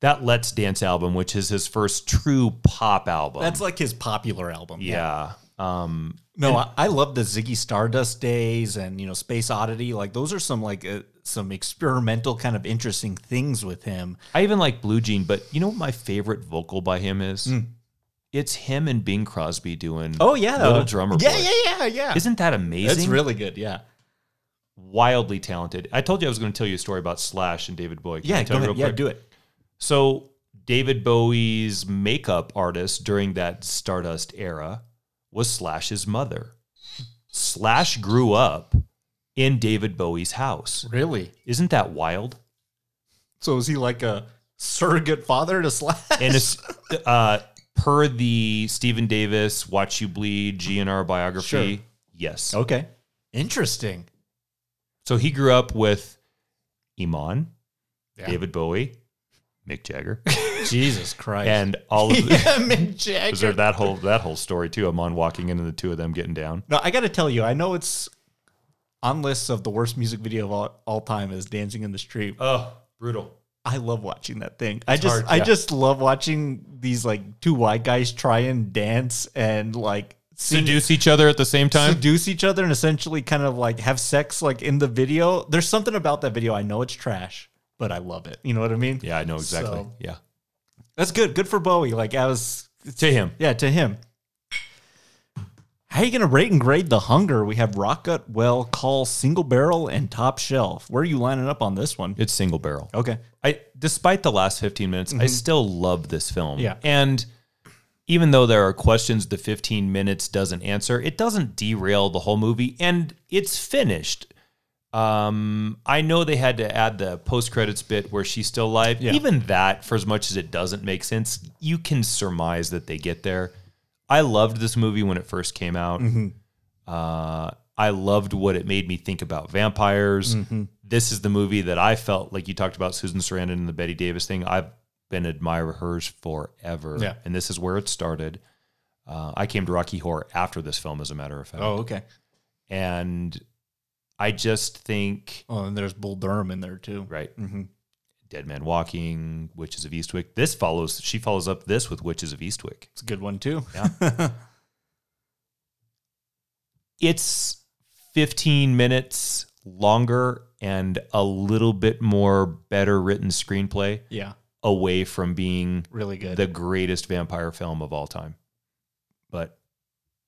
that Let's Dance album, which is his first true pop album. That's like his popular album. yeah. Um, No, I, I love the Ziggy Stardust days and you know Space Oddity. Like those are some like uh, some experimental kind of interesting things with him. I even like Blue Jean, but you know what my favorite vocal by him is? It's him and Bing Crosby doing. Oh yeah, Little Drummer Yeah, Boy. yeah, yeah, yeah. Isn't that amazing? It's really good. Yeah, wildly talented. I told you I was going to tell you a story about Slash and David Bowie. Can I yeah. tell Go you ahead. Yeah, quick? do it. So David Bowie's makeup artist during that Stardust era was Slash's mother. Slash grew up in David Bowie's house. Really? Isn't that wild? So is he like a surrogate father to Slash? And it's uh, per the Stephen Davis "Watch You Bleed" GNR biography. Sure. Yes. okay, interesting. So he grew up with Iman, Yeah. David Bowie, Mick Jagger, *laughs* Jesus Christ. and all of *laughs* the, yeah, Mick Jagger. was there that whole that whole story too. Iman walking in and the two of them getting down. No, I got to tell you, I know it's on lists of the worst music video of all, all time is "Dancing in the Street." Oh, brutal. I love watching that thing. I just hard, I just love watching these like two white guys try and dance and like Seduce each other at the same time. seduce each other and essentially kind of like have sex like in the video. There's something about that video. I know it's trash, but I love it. You know what I mean? yeah, I know exactly. So- yeah, That's good. Good for Bowie. Like I was to him. yeah, to him. How are you gonna rate and grade the hunger? We have Rocket Well, Call, Single Barrel, and Top Shelf. Where are you lining up on this one? It's single barrel. Okay. I despite the last 15 minutes, I mm-hmm. still love this film. Yeah. And even though there are questions the 15 minutes doesn't answer, it doesn't derail the whole movie and it's finished. Um, I know they had to add the post credits bit where she's still alive. Yeah. Even that, for as much as it doesn't make sense, you can surmise that they get there. I loved this movie when it first came out. Uh, I loved what it made me think about vampires. This is the movie that I felt like you talked about Susan Sarandon and the Bette Davis thing. I've been an admirer of hers forever, Yeah. and this is where it started. Uh, I came to Rocky Horror after this film, as a matter of fact, Oh, okay. and I just think Oh, and there's Bull Durham in there too. right, Mm-hmm. Dead Man Walking, Witches of Eastwick. This follows. She follows up this with Witches of Eastwick. It's a good one too. Yeah. *laughs* it's 15 minutes longer and a little bit more better written screenplay yeah, away from being really good. the greatest vampire film of all time. But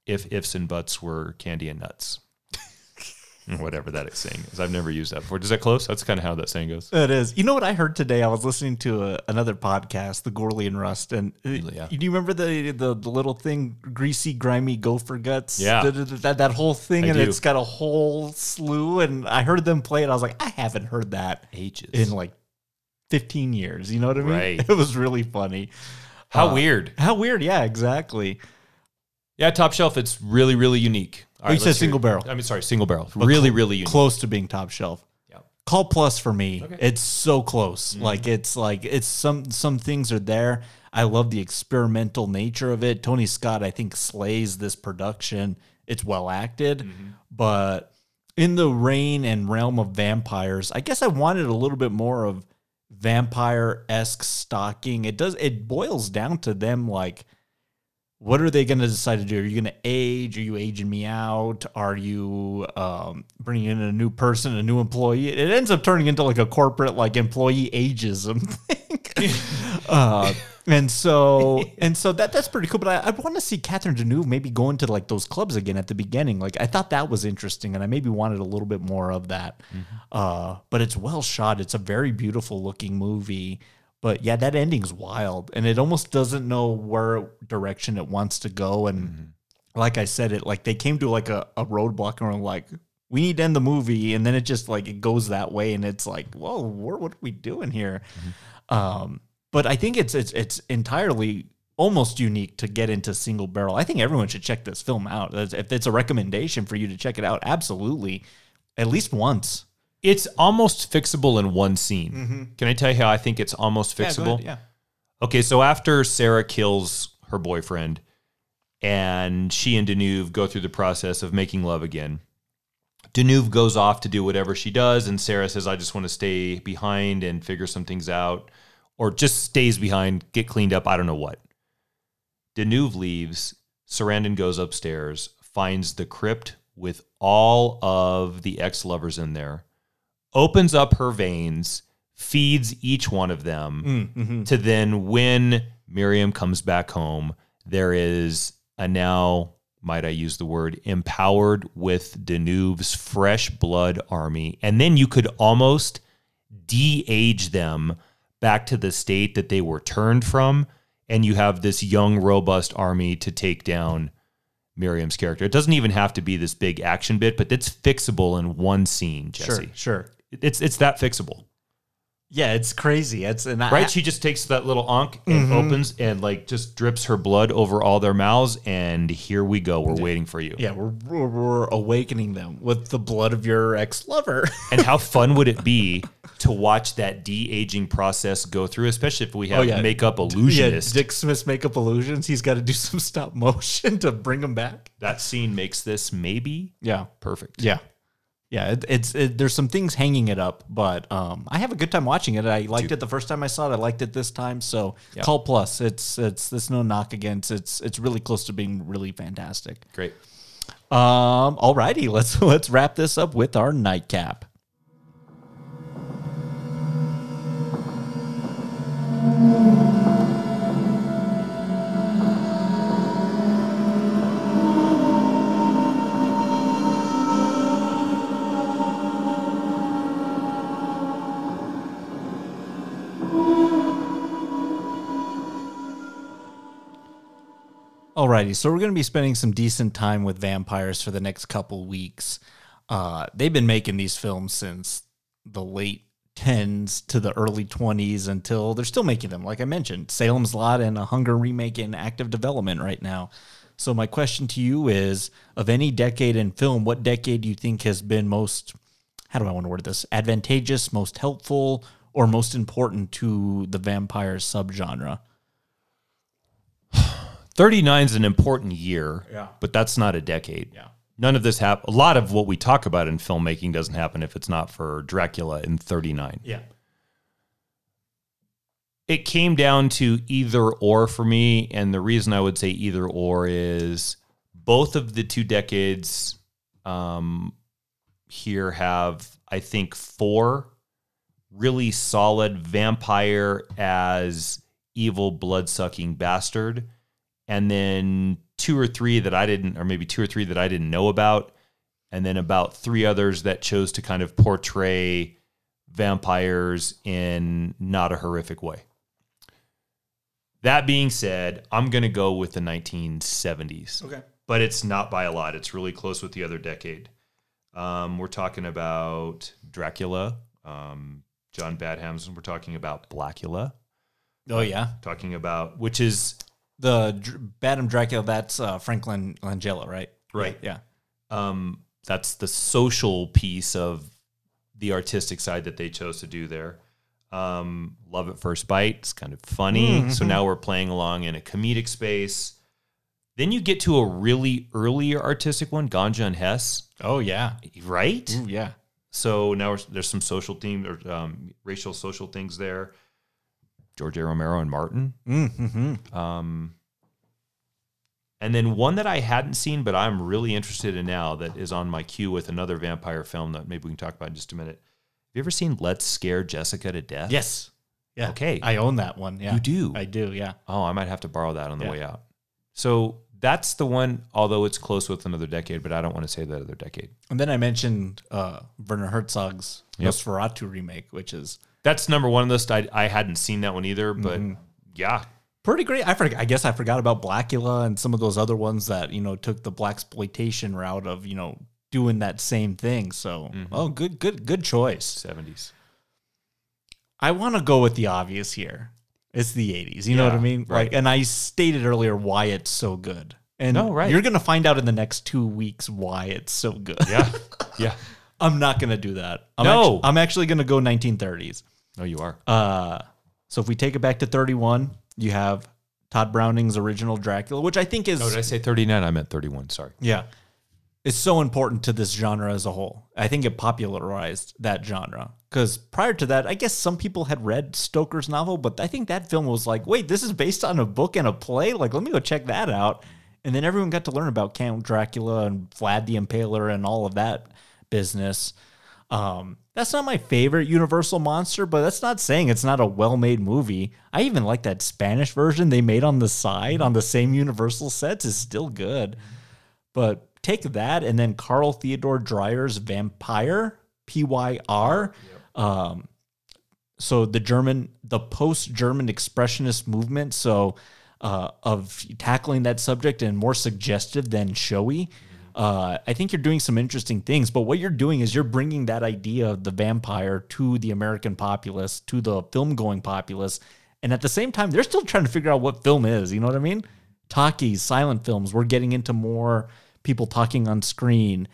if ifs and buts were candy and nuts, *laughs* whatever that saying is, I've never used that before. Does that close? That's kind of how that saying goes. It is. You know what I heard today? I was listening to a, another podcast, The Gorley and Rust, and uh, Yeah. do you remember the, the the little thing, greasy, grimy gopher guts? Yeah. Da- da- that that whole thing, I and do. it's got a whole slew. And I heard them play it. I was like, I haven't heard that Ages. in like fifteen years. You know what I mean? Right. *laughs* It was really funny. how uh, weird. How weird? Yeah, exactly. Yeah, top shelf. It's really, really unique. All Oh, you said single barrel. I mean, sorry, single barrel. Really, really unique. Close to being top shelf. Yeah. Call plus for me. It's so close. Like it's like it's some some things are there. I love the experimental nature of it. Tony Scott, I think, slays this production. It's well acted, but in the reign and realm of vampires, I guess I wanted a little bit more of vampire esque stalking. It does. It boils down to them like what are they going to decide to do? Are you going to age? Are you aging me out? Are you um, bringing in a new person, a new employee? It ends up turning into like a corporate like employee ageism *laughs* thing. *laughs* uh, and so *laughs* and so that that's pretty cool. But I, I want to see Catherine Deneuve maybe go into like those clubs again at the beginning. Like I thought that was interesting, and I maybe wanted a little bit more of that. Uh, but it's well shot. It's a very beautiful looking movie. But yeah, that ending's wild, and it almost doesn't know where direction it wants to go. And like I said, it like they came to like a, a roadblock and were like, "We need to end the movie," and then it just like it goes that way, and it's like, "Whoa, what, what are we doing here?" Um, but I think it's it's it's entirely almost unique to get into single barrel. I think everyone should check this film out. If it's a recommendation for you to check it out, absolutely, at least once. It's almost fixable in one scene. Mm-hmm. Can I tell you how I think it's almost fixable? Yeah. Okay, so after Sarah kills her boyfriend and she and Deneuve go through the process of making love again, Deneuve goes off to do whatever she does, and Sarah says, I just want to stay behind and figure some things out, or just stays behind, get cleaned up, I don't know what. Deneuve leaves, Sarandon goes upstairs, finds the crypt with all of the ex lovers in there, opens up her veins, feeds each one of them mm, mm-hmm. to then when Miriam comes back home, there is a now, might I use the word, empowered with Deneuve's fresh blood army. And then you could almost de age them back to the state that they were turned from. And you have this young, robust army to take down Miriam's character. It doesn't even have to be this big action bit, but it's fixable in one scene, Jesse. Sure, sure. It's it's that fixable. Yeah, it's crazy. It's and I- Right? she just takes that little ankh and mm-hmm. opens and like just drips her blood over all their mouths, and here we go. We're waiting for you. Yeah, we're, we're, we're awakening them with the blood of your ex lover. *laughs* And how fun would it be to watch that de aging process go through, especially if we have Oh, yeah. makeup yeah. Dick Smith's makeup illusions. He's got to do *laughs* some stop motion to bring them back. that scene makes this maybe Yeah, perfect. yeah, yeah. It, it's it, there's some things hanging it up, but um, I have a good time watching it. I liked it the first time I saw it. I liked it this time. So Yeah. call plus. It's it's there's no knock against. It's it's really close to being really fantastic. Great. Um, alrighty, let's *laughs* let's wrap this up with our nightcap. Alrighty, so we're going to be spending some decent time with vampires for the next couple weeks. Uh, they've been making these films since the late 10s to the early 20s until they're still making them. Like I mentioned, Salem's Lot and a Hunger remake in active development right now. So my question to you is, of any decade in film, what decade do you think has been most, how do I want to word this, advantageous, most helpful, or most important to the vampire subgenre? 39 is an important year, Yeah. but that's not a decade. Yeah. None of this hap A lot of what we talk about in filmmaking doesn't happen if it's not for Dracula in 39. Yeah. It came down to either or for me. And the reason I would say either or is both of the two decades um, here have, I think, four really solid vampire as evil blood sucking bastard and then two or three that I didn't, or maybe two or three that I didn't know about, and then about three others that chose to kind of portray vampires in not a horrific way. That being said, I'm going to go with the 1970s. Okay. But it's not by a lot. It's really close with the other decade. Um, we're talking about Dracula, um, John Badhams, we're talking about Blackula, Oh yeah, talking about, which is the Dr- Badham Dracula. That's uh, Franklin Langella, right? Right. Yeah. um, that's the social piece of the artistic side that they chose to do there. Um, Love at First Bite. It's kind of funny. So now we're playing along in a comedic space. Then you get to a really earlier artistic one, Ganja and Hess, Oh yeah. right? Ooh, yeah. So now we're- there's some social themes or um, racial social things there. George A. Romero and Martin. Mm-hmm. Um, and then one that I hadn't seen, but I'm really interested in now that is on my queue with another vampire film that maybe we can talk about in just a minute. Have you ever seen Let's Scare Jessica to Death? Yes. Yeah. Okay. I own that one. Yeah. You do? I do. Yeah. Oh, I might have to borrow that on the Yeah. way out. So that's the one, although it's close with another decade, but I don't want to say that other decade. And then I mentioned uh, Werner Herzog's Yep. Nosferatu remake, which is That's number one on the list. I, I hadn't seen that one either, but Mm-hmm. yeah, pretty great. I forgot. I guess I forgot about Blackula and some of those other ones that you know took the black exploitation route of you know doing that same thing. So oh, good, good, good choice. 70s. I want to go with the obvious here. It's the 80s. You know what I Yeah, mean? Like, right. and I stated earlier why it's so good. And No, right. you're gonna find out in the next two weeks why it's so good. Yeah. *laughs* yeah. I'm not gonna do that. I'm No. actu- I'm actually gonna go 1930s. No, you are. Uh, so if we take it back to 31, you have Tod Browning's original Dracula, which I think is Oh, did I say 39? I meant 31. Sorry. yeah, is so important to this genre as a whole. I think it popularized that genre because prior to that, I guess some people had read Stoker's novel, but I think that film was like, wait, this is based on a book and a play. Like, let me go check that out. And then everyone got to learn about Count Dracula and Vlad the Impaler and all of that business. Um, that's not my favorite Universal monster, but that's not saying it's not a well-made movie. I even like that Spanish version they made on the side on the same Universal sets is still good. But take that and then Carl Theodor Dreyer's Vampire, P Y R. Um, so the German, the post-German expressionist movement, so uh, of tackling that subject and more suggestive than showy. Uh, I think you're doing some interesting things, but what you're doing is you're bringing that idea of the vampire to the American populace, to the film-going populace, and at the same time, they're still trying to figure out what film is. You know what I mean? Talkies, silent films. We're getting into more people talking on screen.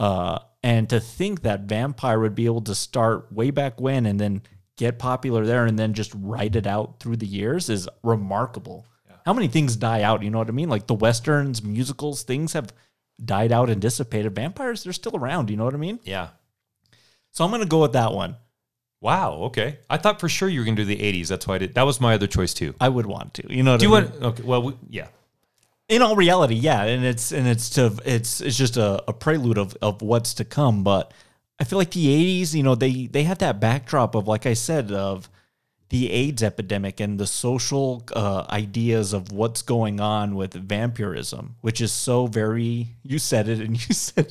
Uh, and to think that Vampire would be able to start way back when and then get popular there and then just write it out through the years is remarkable. How many things die out? You know what I mean? Like the westerns, musicals, things have died out and dissipated. Vampires, they're still around. You know what I mean? Yeah. So I'm going to go with that one. Wow. Okay. I thought for sure you were going to do the 80s. That's why I did. That was my other choice too. I would want to. You know what Do you I mean? want? Okay. Well, we, yeah. in all reality, yeah, and it's and it's to it's it's just a, a prelude of of what's to come. But I feel like the '80s, you know, they they had that backdrop of like I said of the AIDS epidemic and the social uh, ideas of what's going on with vampirism, which is so very. You said it, and *laughs* you said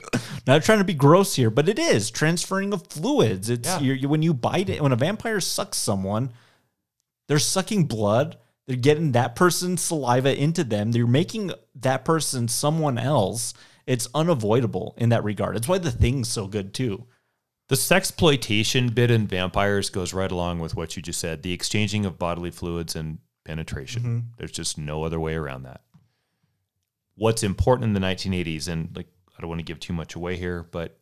not trying to be gross here, but it is transferring of fluids. It's Yeah. you're, you when you bite it when a vampire sucks someone, they're sucking blood. They're getting that person's saliva into them. They're making that person someone else. It's unavoidable in that regard. It's why the thing's so good too. The sexploitation bit in vampires goes right along with what you just said the exchanging of bodily fluids and penetration. There's just no other way around that. What's important in the 1980s, and like, I don't want to give too much away here, but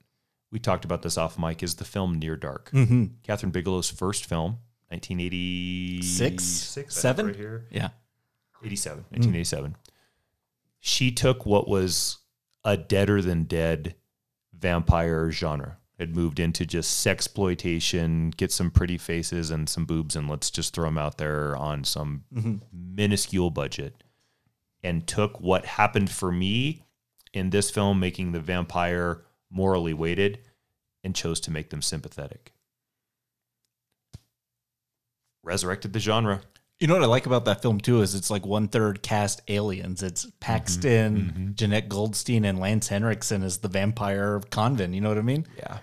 we talked about this off mic, is the film Near Dark. Mm-hmm. Kathryn Bigelow's first film, 1986. Six? I have it Seven? Right here. Yeah. 87, 1987. She took what was a deader than dead vampire genre. Had moved into just sexploitation, get some pretty faces and some boobs, and let's just throw them out there on some mm-hmm. minuscule budget. And took what happened for me in this film, making the vampire morally weighted, and chose to make them sympathetic. Resurrected the genre. You know what I like about that film too is it's like one third cast aliens. It's Paxton, mm-hmm. Mm-hmm. Jenette Goldstein, and Lance Henriksen as the vampire of Convent. You know what I mean? Yeah.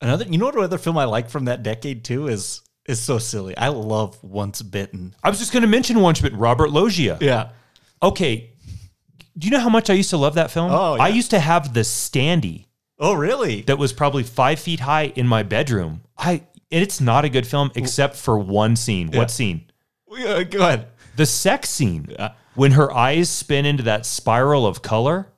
Another, you know what other film I like from that decade too is is so silly. I love Once Bitten. I was just going to mention once, Bitten, Robert Loggia. Yeah. Okay. Do you know how much I used to love that film? Oh, yeah. I used to have the standee Oh, really? that was probably five feet high in my bedroom. I and it's not a good film except for one scene. Yeah. What scene? Yeah, go ahead. The sex scene. Yeah. When her eyes spin into that spiral of color.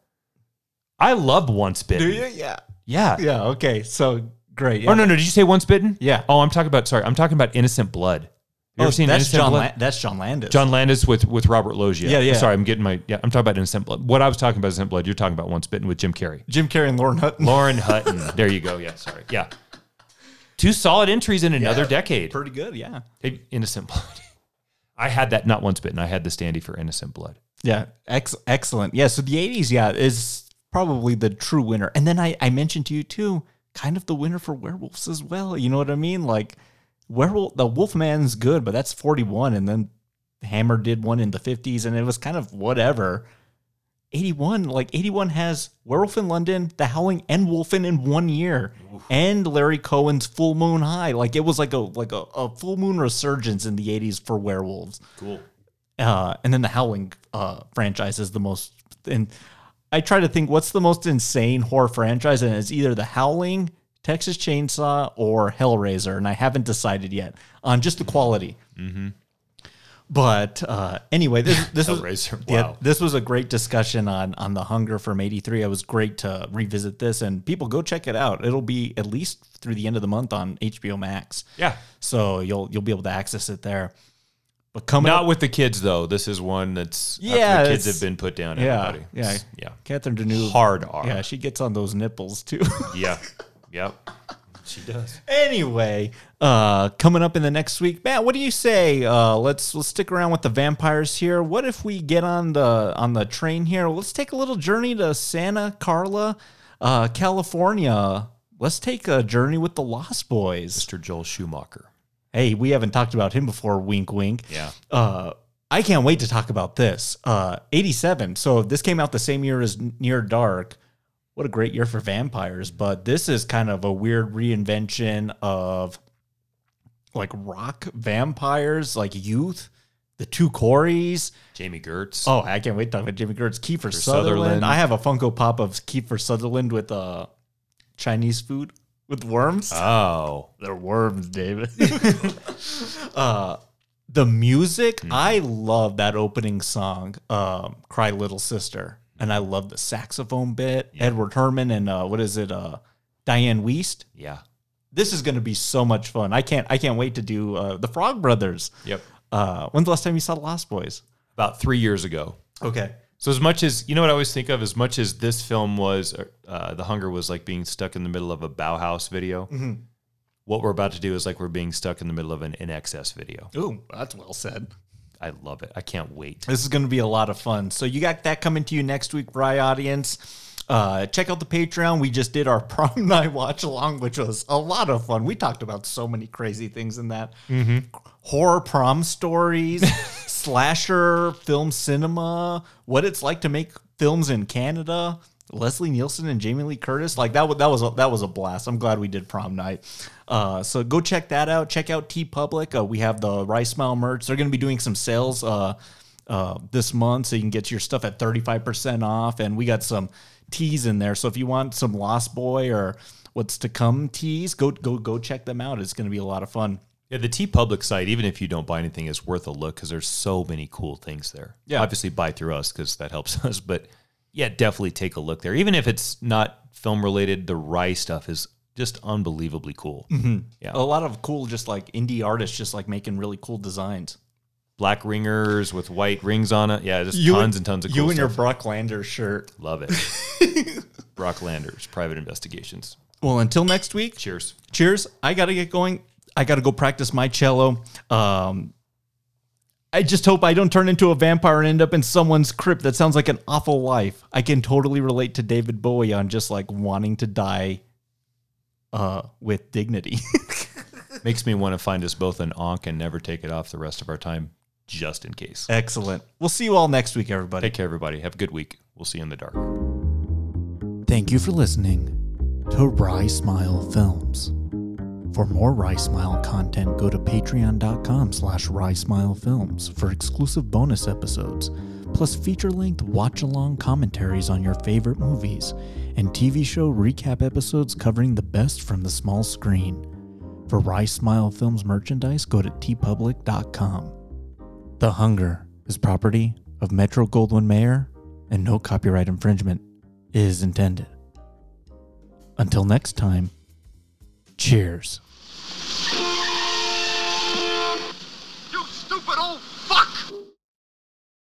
I love Once Bitten. Do you? Yeah. Yeah. Yeah. Okay. So Great. Oh no, no, did you say Once Bitten? Yeah. Oh, I'm talking about sorry, I'm talking about Innocent Blood. You Oh, ever seen that's Innocent John. Blood? La- that's John Landis. John Landis with with Robert Loggia. Yeah, yeah. Sorry, I'm getting my yeah. I'm talking about Innocent Blood. What I was talking about Innocent Blood. You're talking about Once Bitten with Jim Carrey. Jim Carrey and Lauren Hutton. Lauren *laughs* Hutton. There you go. Yeah, sorry. Yeah, two solid entries in another Yeah, decade. Pretty good. Yeah. Innocent Blood. *laughs* I had that not Once Bitten. I had the standee for Innocent Blood. Yeah, ex- excellent. Yeah, so the 80s, yeah, is probably the true winner. And then I, I mentioned to you too, kind of the winner for werewolves as well. You know what I mean? Like werewolf the Wolfman's good, but that's 41 and then Hammer did one in the 50s and it was kind of whatever. 81, like 81 has Werewolf in London, The Howling and Wolfen in one year. And Larry Cohen's Full Moon High. Like it was like a like a, a full moon resurgence in the 80s for werewolves Cool. uh, and then the Howling uh, franchise is the most. And I try to think what's the most insane horror franchise, and it's either the Howling, Texas Chainsaw, or Hellraiser, and I haven't decided yet on just the quality. But uh, anyway, this this was Hellraiser, yeah, wow. this was a great discussion on on the Hunger from '83. It was great to revisit this, and people go check it out. It'll be at least through the end of the month on HBO Max. Yeah. So you'll you'll be able to access it there. But coming Not up, with the kids though. This is one that's after Yeah, the kids have been put down. yeah, Everybody. yeah, It's- yeah. Catherine Deneuve. Hard R. Yeah, she gets on those nipples too. *laughs* Yeah. Yep. She does. anyway, uh, coming up in the next week, Matt, what do you say? Uh, let's let's stick around with the vampires here. What if we get on the on the train here? Let's take a little journey to Santa Carla, uh, California. Let's take a journey with the Lost Boys. Mr. Joel Schumacher. Hey, we haven't talked about him before. Wink, wink. Yeah. Uh, I can't wait to talk about this. Uh, 87. So this came out the same year as Near Dark. What a great year for vampires. But this is kind of a weird reinvention of like rock vampires, like youth, the two Corys. Jami Gertz. Oh, I can't wait to talk about Jami Gertz, Kiefer Sutherland. Sutherland. I have a Funko Pop of Kiefer Sutherland with uh, Chinese food with worms. Oh. They're worms, David. *laughs* uh, the music, I love that opening song, um, "Cry Little Sister," and I love the saxophone bit. Edward Herrmann and uh, what is it, uh, Dianne Wiest. Yeah. This is going to be so much fun. I can't, I can't wait to do uh, the Frog Brothers. Yep. Uh, when's the last time you saw the Lost Boys? About three years ago. Okay. So as much as you know what I always think of, as much as this film was, uh, The Hunger was like being stuck in the middle of a Bauhaus video. Mm-hmm. What we're about to do is like we're being stuck in the middle of an INXS video. Ooh, that's well said. I love it. I can't wait. This is going to be a lot of fun. So you got that coming to you next week, Rye audience. Uh, check out the Patreon. We just did our *laughs* prom night watch along, which was a lot of fun. We talked about so many crazy things in that horror prom stories, *laughs* slasher film cinema, what it's like to make films in Canada. Leslie Nielsen and Jamie Lee Curtis, like that. That was a, that was a blast. I'm glad we did prom night. Uh, so go check that out. Check out TeePublic. Uh, we have the Rye Smile merch. They're going to be doing some sales uh, uh, this month, so you can get your stuff at 35 percent off. And we got some teas in there. So if you want some Lost Boy or what's to come teas, go go go check them out. It's going to be a lot of fun. Yeah, the TeePublic site, even if you don't buy anything, is worth a look because there's so many cool things there. Yeah. Obviously, buy through us because that helps *laughs* us. But yeah, definitely take a look there. Even if it's not film related, the Rye stuff is just unbelievably cool. Mm-hmm. Yeah. A lot of cool, just like indie artists, just like making really cool designs. Black ringers with white rings on it. Yeah, just You tons and- and tons of cool You and your stuff. Brock Lander shirt. Love it. *laughs* Brock Landers, Private Investigations. Well, until next week. Cheers. cheers. I got to get going. I got to go practice my cello. Um, I just hope I don't turn into a vampire and end up in someone's crypt. That sounds like an awful life. I can totally relate to David Bowie on just like wanting to die uh, with dignity. *laughs* Makes me want to find us both an ankh and never take it off the rest of our time, just in case. Excellent. We'll see you all next week, everybody. Take care, everybody. Have a good week. We'll see you in the dark. Thank you for listening to Rye Smile Films. For more Rye Smile content, go to patreon.com slash rysmilefilms for exclusive bonus episodes, plus feature-length watch-along commentaries on your favorite movies, and TV show recap episodes covering the best from the small screen. For Rye Smile Films merchandise, go to tpublic.com. The Hunger is property of Metro Goldwyn Mayer, and no copyright infringement is intended. Until next time, Cheers.